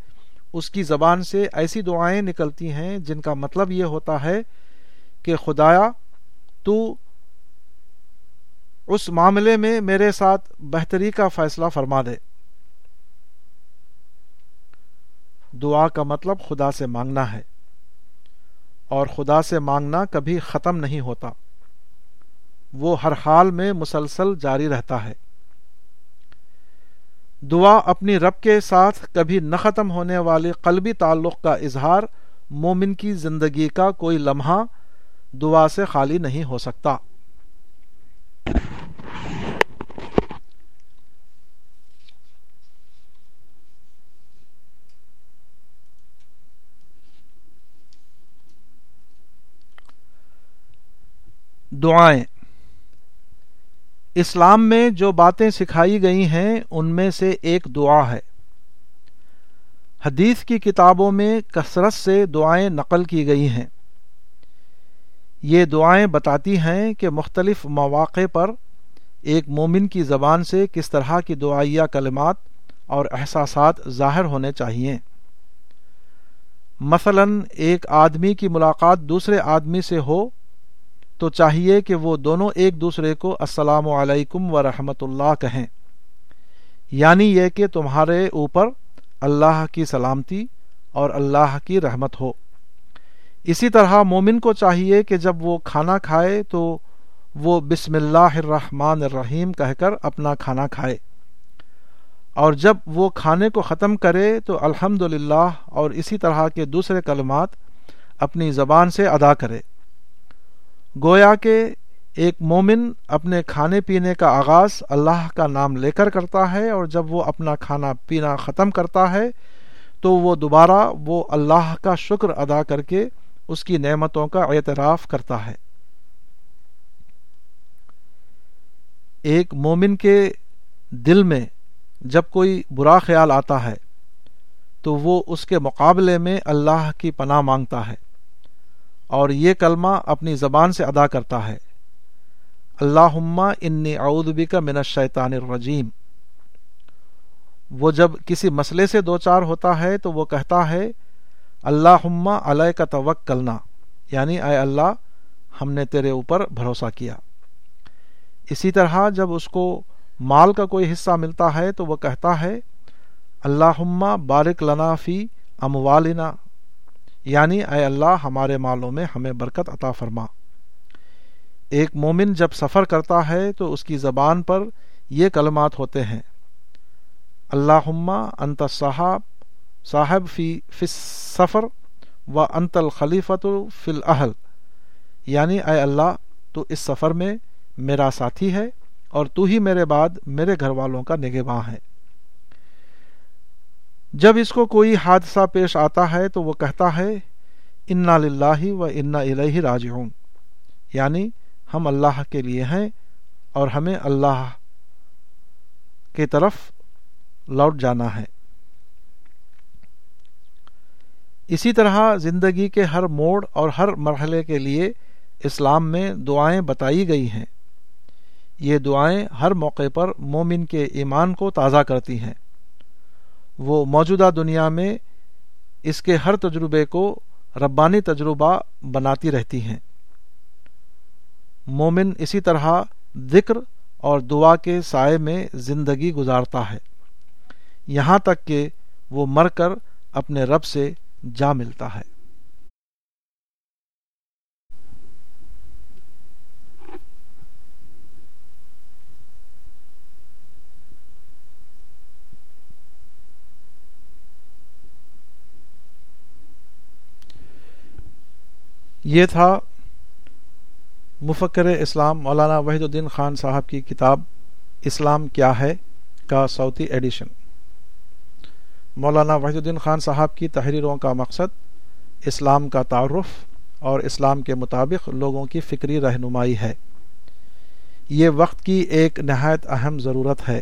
اس کی زبان سے ایسی دعائیں نکلتی ہیں جن کا مطلب یہ ہوتا ہے کہ خدایا، تو اس معاملے میں میرے ساتھ بہتری کا فیصلہ فرما دے۔ دعا کا مطلب خدا سے مانگنا ہے۔ اور خدا سے مانگنا کبھی ختم نہیں ہوتا۔ وہ ہر حال میں مسلسل جاری رہتا ہے۔ دعا اپنی رب کے ساتھ کبھی نہ ختم ہونے والے قلبی تعلق کا اظہار مومن کی زندگی کا کوئی لمحہ دعا سے خالی نہیں ہو سکتا۔ دعائیں۔ اسلام میں جو باتیں سکھائی گئی ہیں، ان میں سے ایک دعا ہے۔ حدیث کی کتابوں میں کثرت سے دعائیں نقل کی گئی ہیں۔ یہ دعائیں بتاتی ہیں کہ مختلف مواقع پر ایک مومن کی زبان سے کس طرح کی دعائیہ کلمات اور احساسات ظاہر ہونے چاہیے۔ مثلا، ایک آدمی کی ملاقات دوسرے آدمی سے ہو تو چاہیے کہ وہ دونوں ایک دوسرے کو السلام علیکم و رحمۃ اللہ کہیں۔ یعنی یہ کہ تمہارے اوپر اللہ کی سلامتی اور اللہ کی رحمت ہو۔ اسی طرح مومن کو چاہیے کہ جب وہ کھانا کھائے تو وہ بسم اللہ الرحمن الرحیم کہہ کر اپنا کھانا کھائے۔ اور جب وہ کھانے کو ختم کرے تو الحمد اور اسی طرح کے دوسرے کلمات اپنی زبان سے ادا کرے۔ گویا کہ ایک مومن اپنے کھانے پینے کا آغاز اللہ کا نام لے کر کرتا ہے اور جب وہ اپنا کھانا پینا ختم کرتا ہے تو وہ دوبارہ وہ اللہ کا شکر ادا کر کے اس کی نعمتوں کا اعتراف کرتا ہے۔ ایک مومن کے دل میں جب کوئی برا خیال آتا ہے تو وہ اس کے مقابلے میں اللہ کی پناہ مانگتا ہے۔ اور یہ کلمہ اپنی زبان سے ادا کرتا ہے۔ اللہ انی اعودبی کا من الشیطان الرجیم۔ وہ جب کسی مسئلے سے دو چار ہوتا ہے تو وہ کہتا ہے اللہ علیہ کا توق کلنا یعنی اے اللہ، ہم نے تیرے اوپر بھروسہ کیا۔ اسی طرح جب اس کو مال کا کوئی حصہ ملتا ہے تو وہ کہتا ہے اللہ بارک لنا فی اموالنا۔ یعنی اے اللہ ہمارے مالوں میں ہمیں برکت عطا فرما۔ ایک مومن جب سفر کرتا ہے تو اس کی زبان پر یہ کلمات ہوتے ہیں۔ اللہ انت صاحب صاحب فی فس سفر و انت الخلیفت فی الحل یعنی اے اللہ تو اس سفر میں میرا ساتھی ہے اور تو ہی میرے بعد میرے گھر والوں کا نگہباں ہے۔ جب اس کو کوئی حادثہ پیش آتا ہے تو وہ کہتا ہے، انا للہ و انا الہ راجعون. یعنی ہم اللہ کے لیے ہیں اور ہمیں اللہ کی طرف لوٹ جانا ہے۔ اسی طرح زندگی کے ہر موڑ اور ہر مرحلے کے لیے اسلام میں دعائیں بتائی گئی ہیں۔ یہ دعائیں ہر موقع پر مومن کے ایمان کو تازہ کرتی ہیں۔ وہ موجودہ دنیا میں اس کے ہر تجربے کو ربانی تجربہ بناتی رہتی ہیں۔ مومن اسی طرح ذکر اور دعا کے سائے میں زندگی گزارتا ہے۔ یہاں تک کہ وہ مر کر اپنے رب سے جا ملتا ہے۔ یہ تھا مفکر اسلام مولانا وحید الدین خان صاحب کی کتاب اسلام کیا ہے کا صوتی ایڈیشن۔ مولانا وحید الدین خان صاحب کی تحریروں کا مقصد اسلام کا تعارف اور اسلام کے مطابق لوگوں کی فکری رہنمائی ہے۔ یہ وقت کی ایک نہایت اہم ضرورت ہے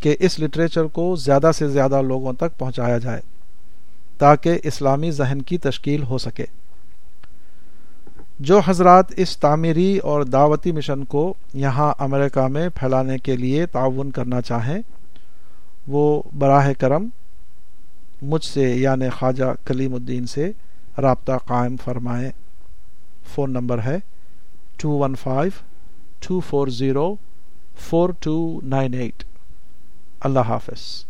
کہ اس لٹریچر کو زیادہ سے زیادہ لوگوں تک پہنچایا جائے تاکہ اسلامی ذہن کی تشکیل ہو سکے۔ جو حضرات اس تعمیری اور دعوتی مشن کو یہاں امریکہ میں پھیلانے کے لیے تعاون کرنا چاہیں، وہ براہ کرم مجھ سے یعنی خواجہ کلیم الدین سے رابطہ قائم فرمائیں۔ فون نمبر ہے two one five two four zero four two nine eight اللہ حافظ۔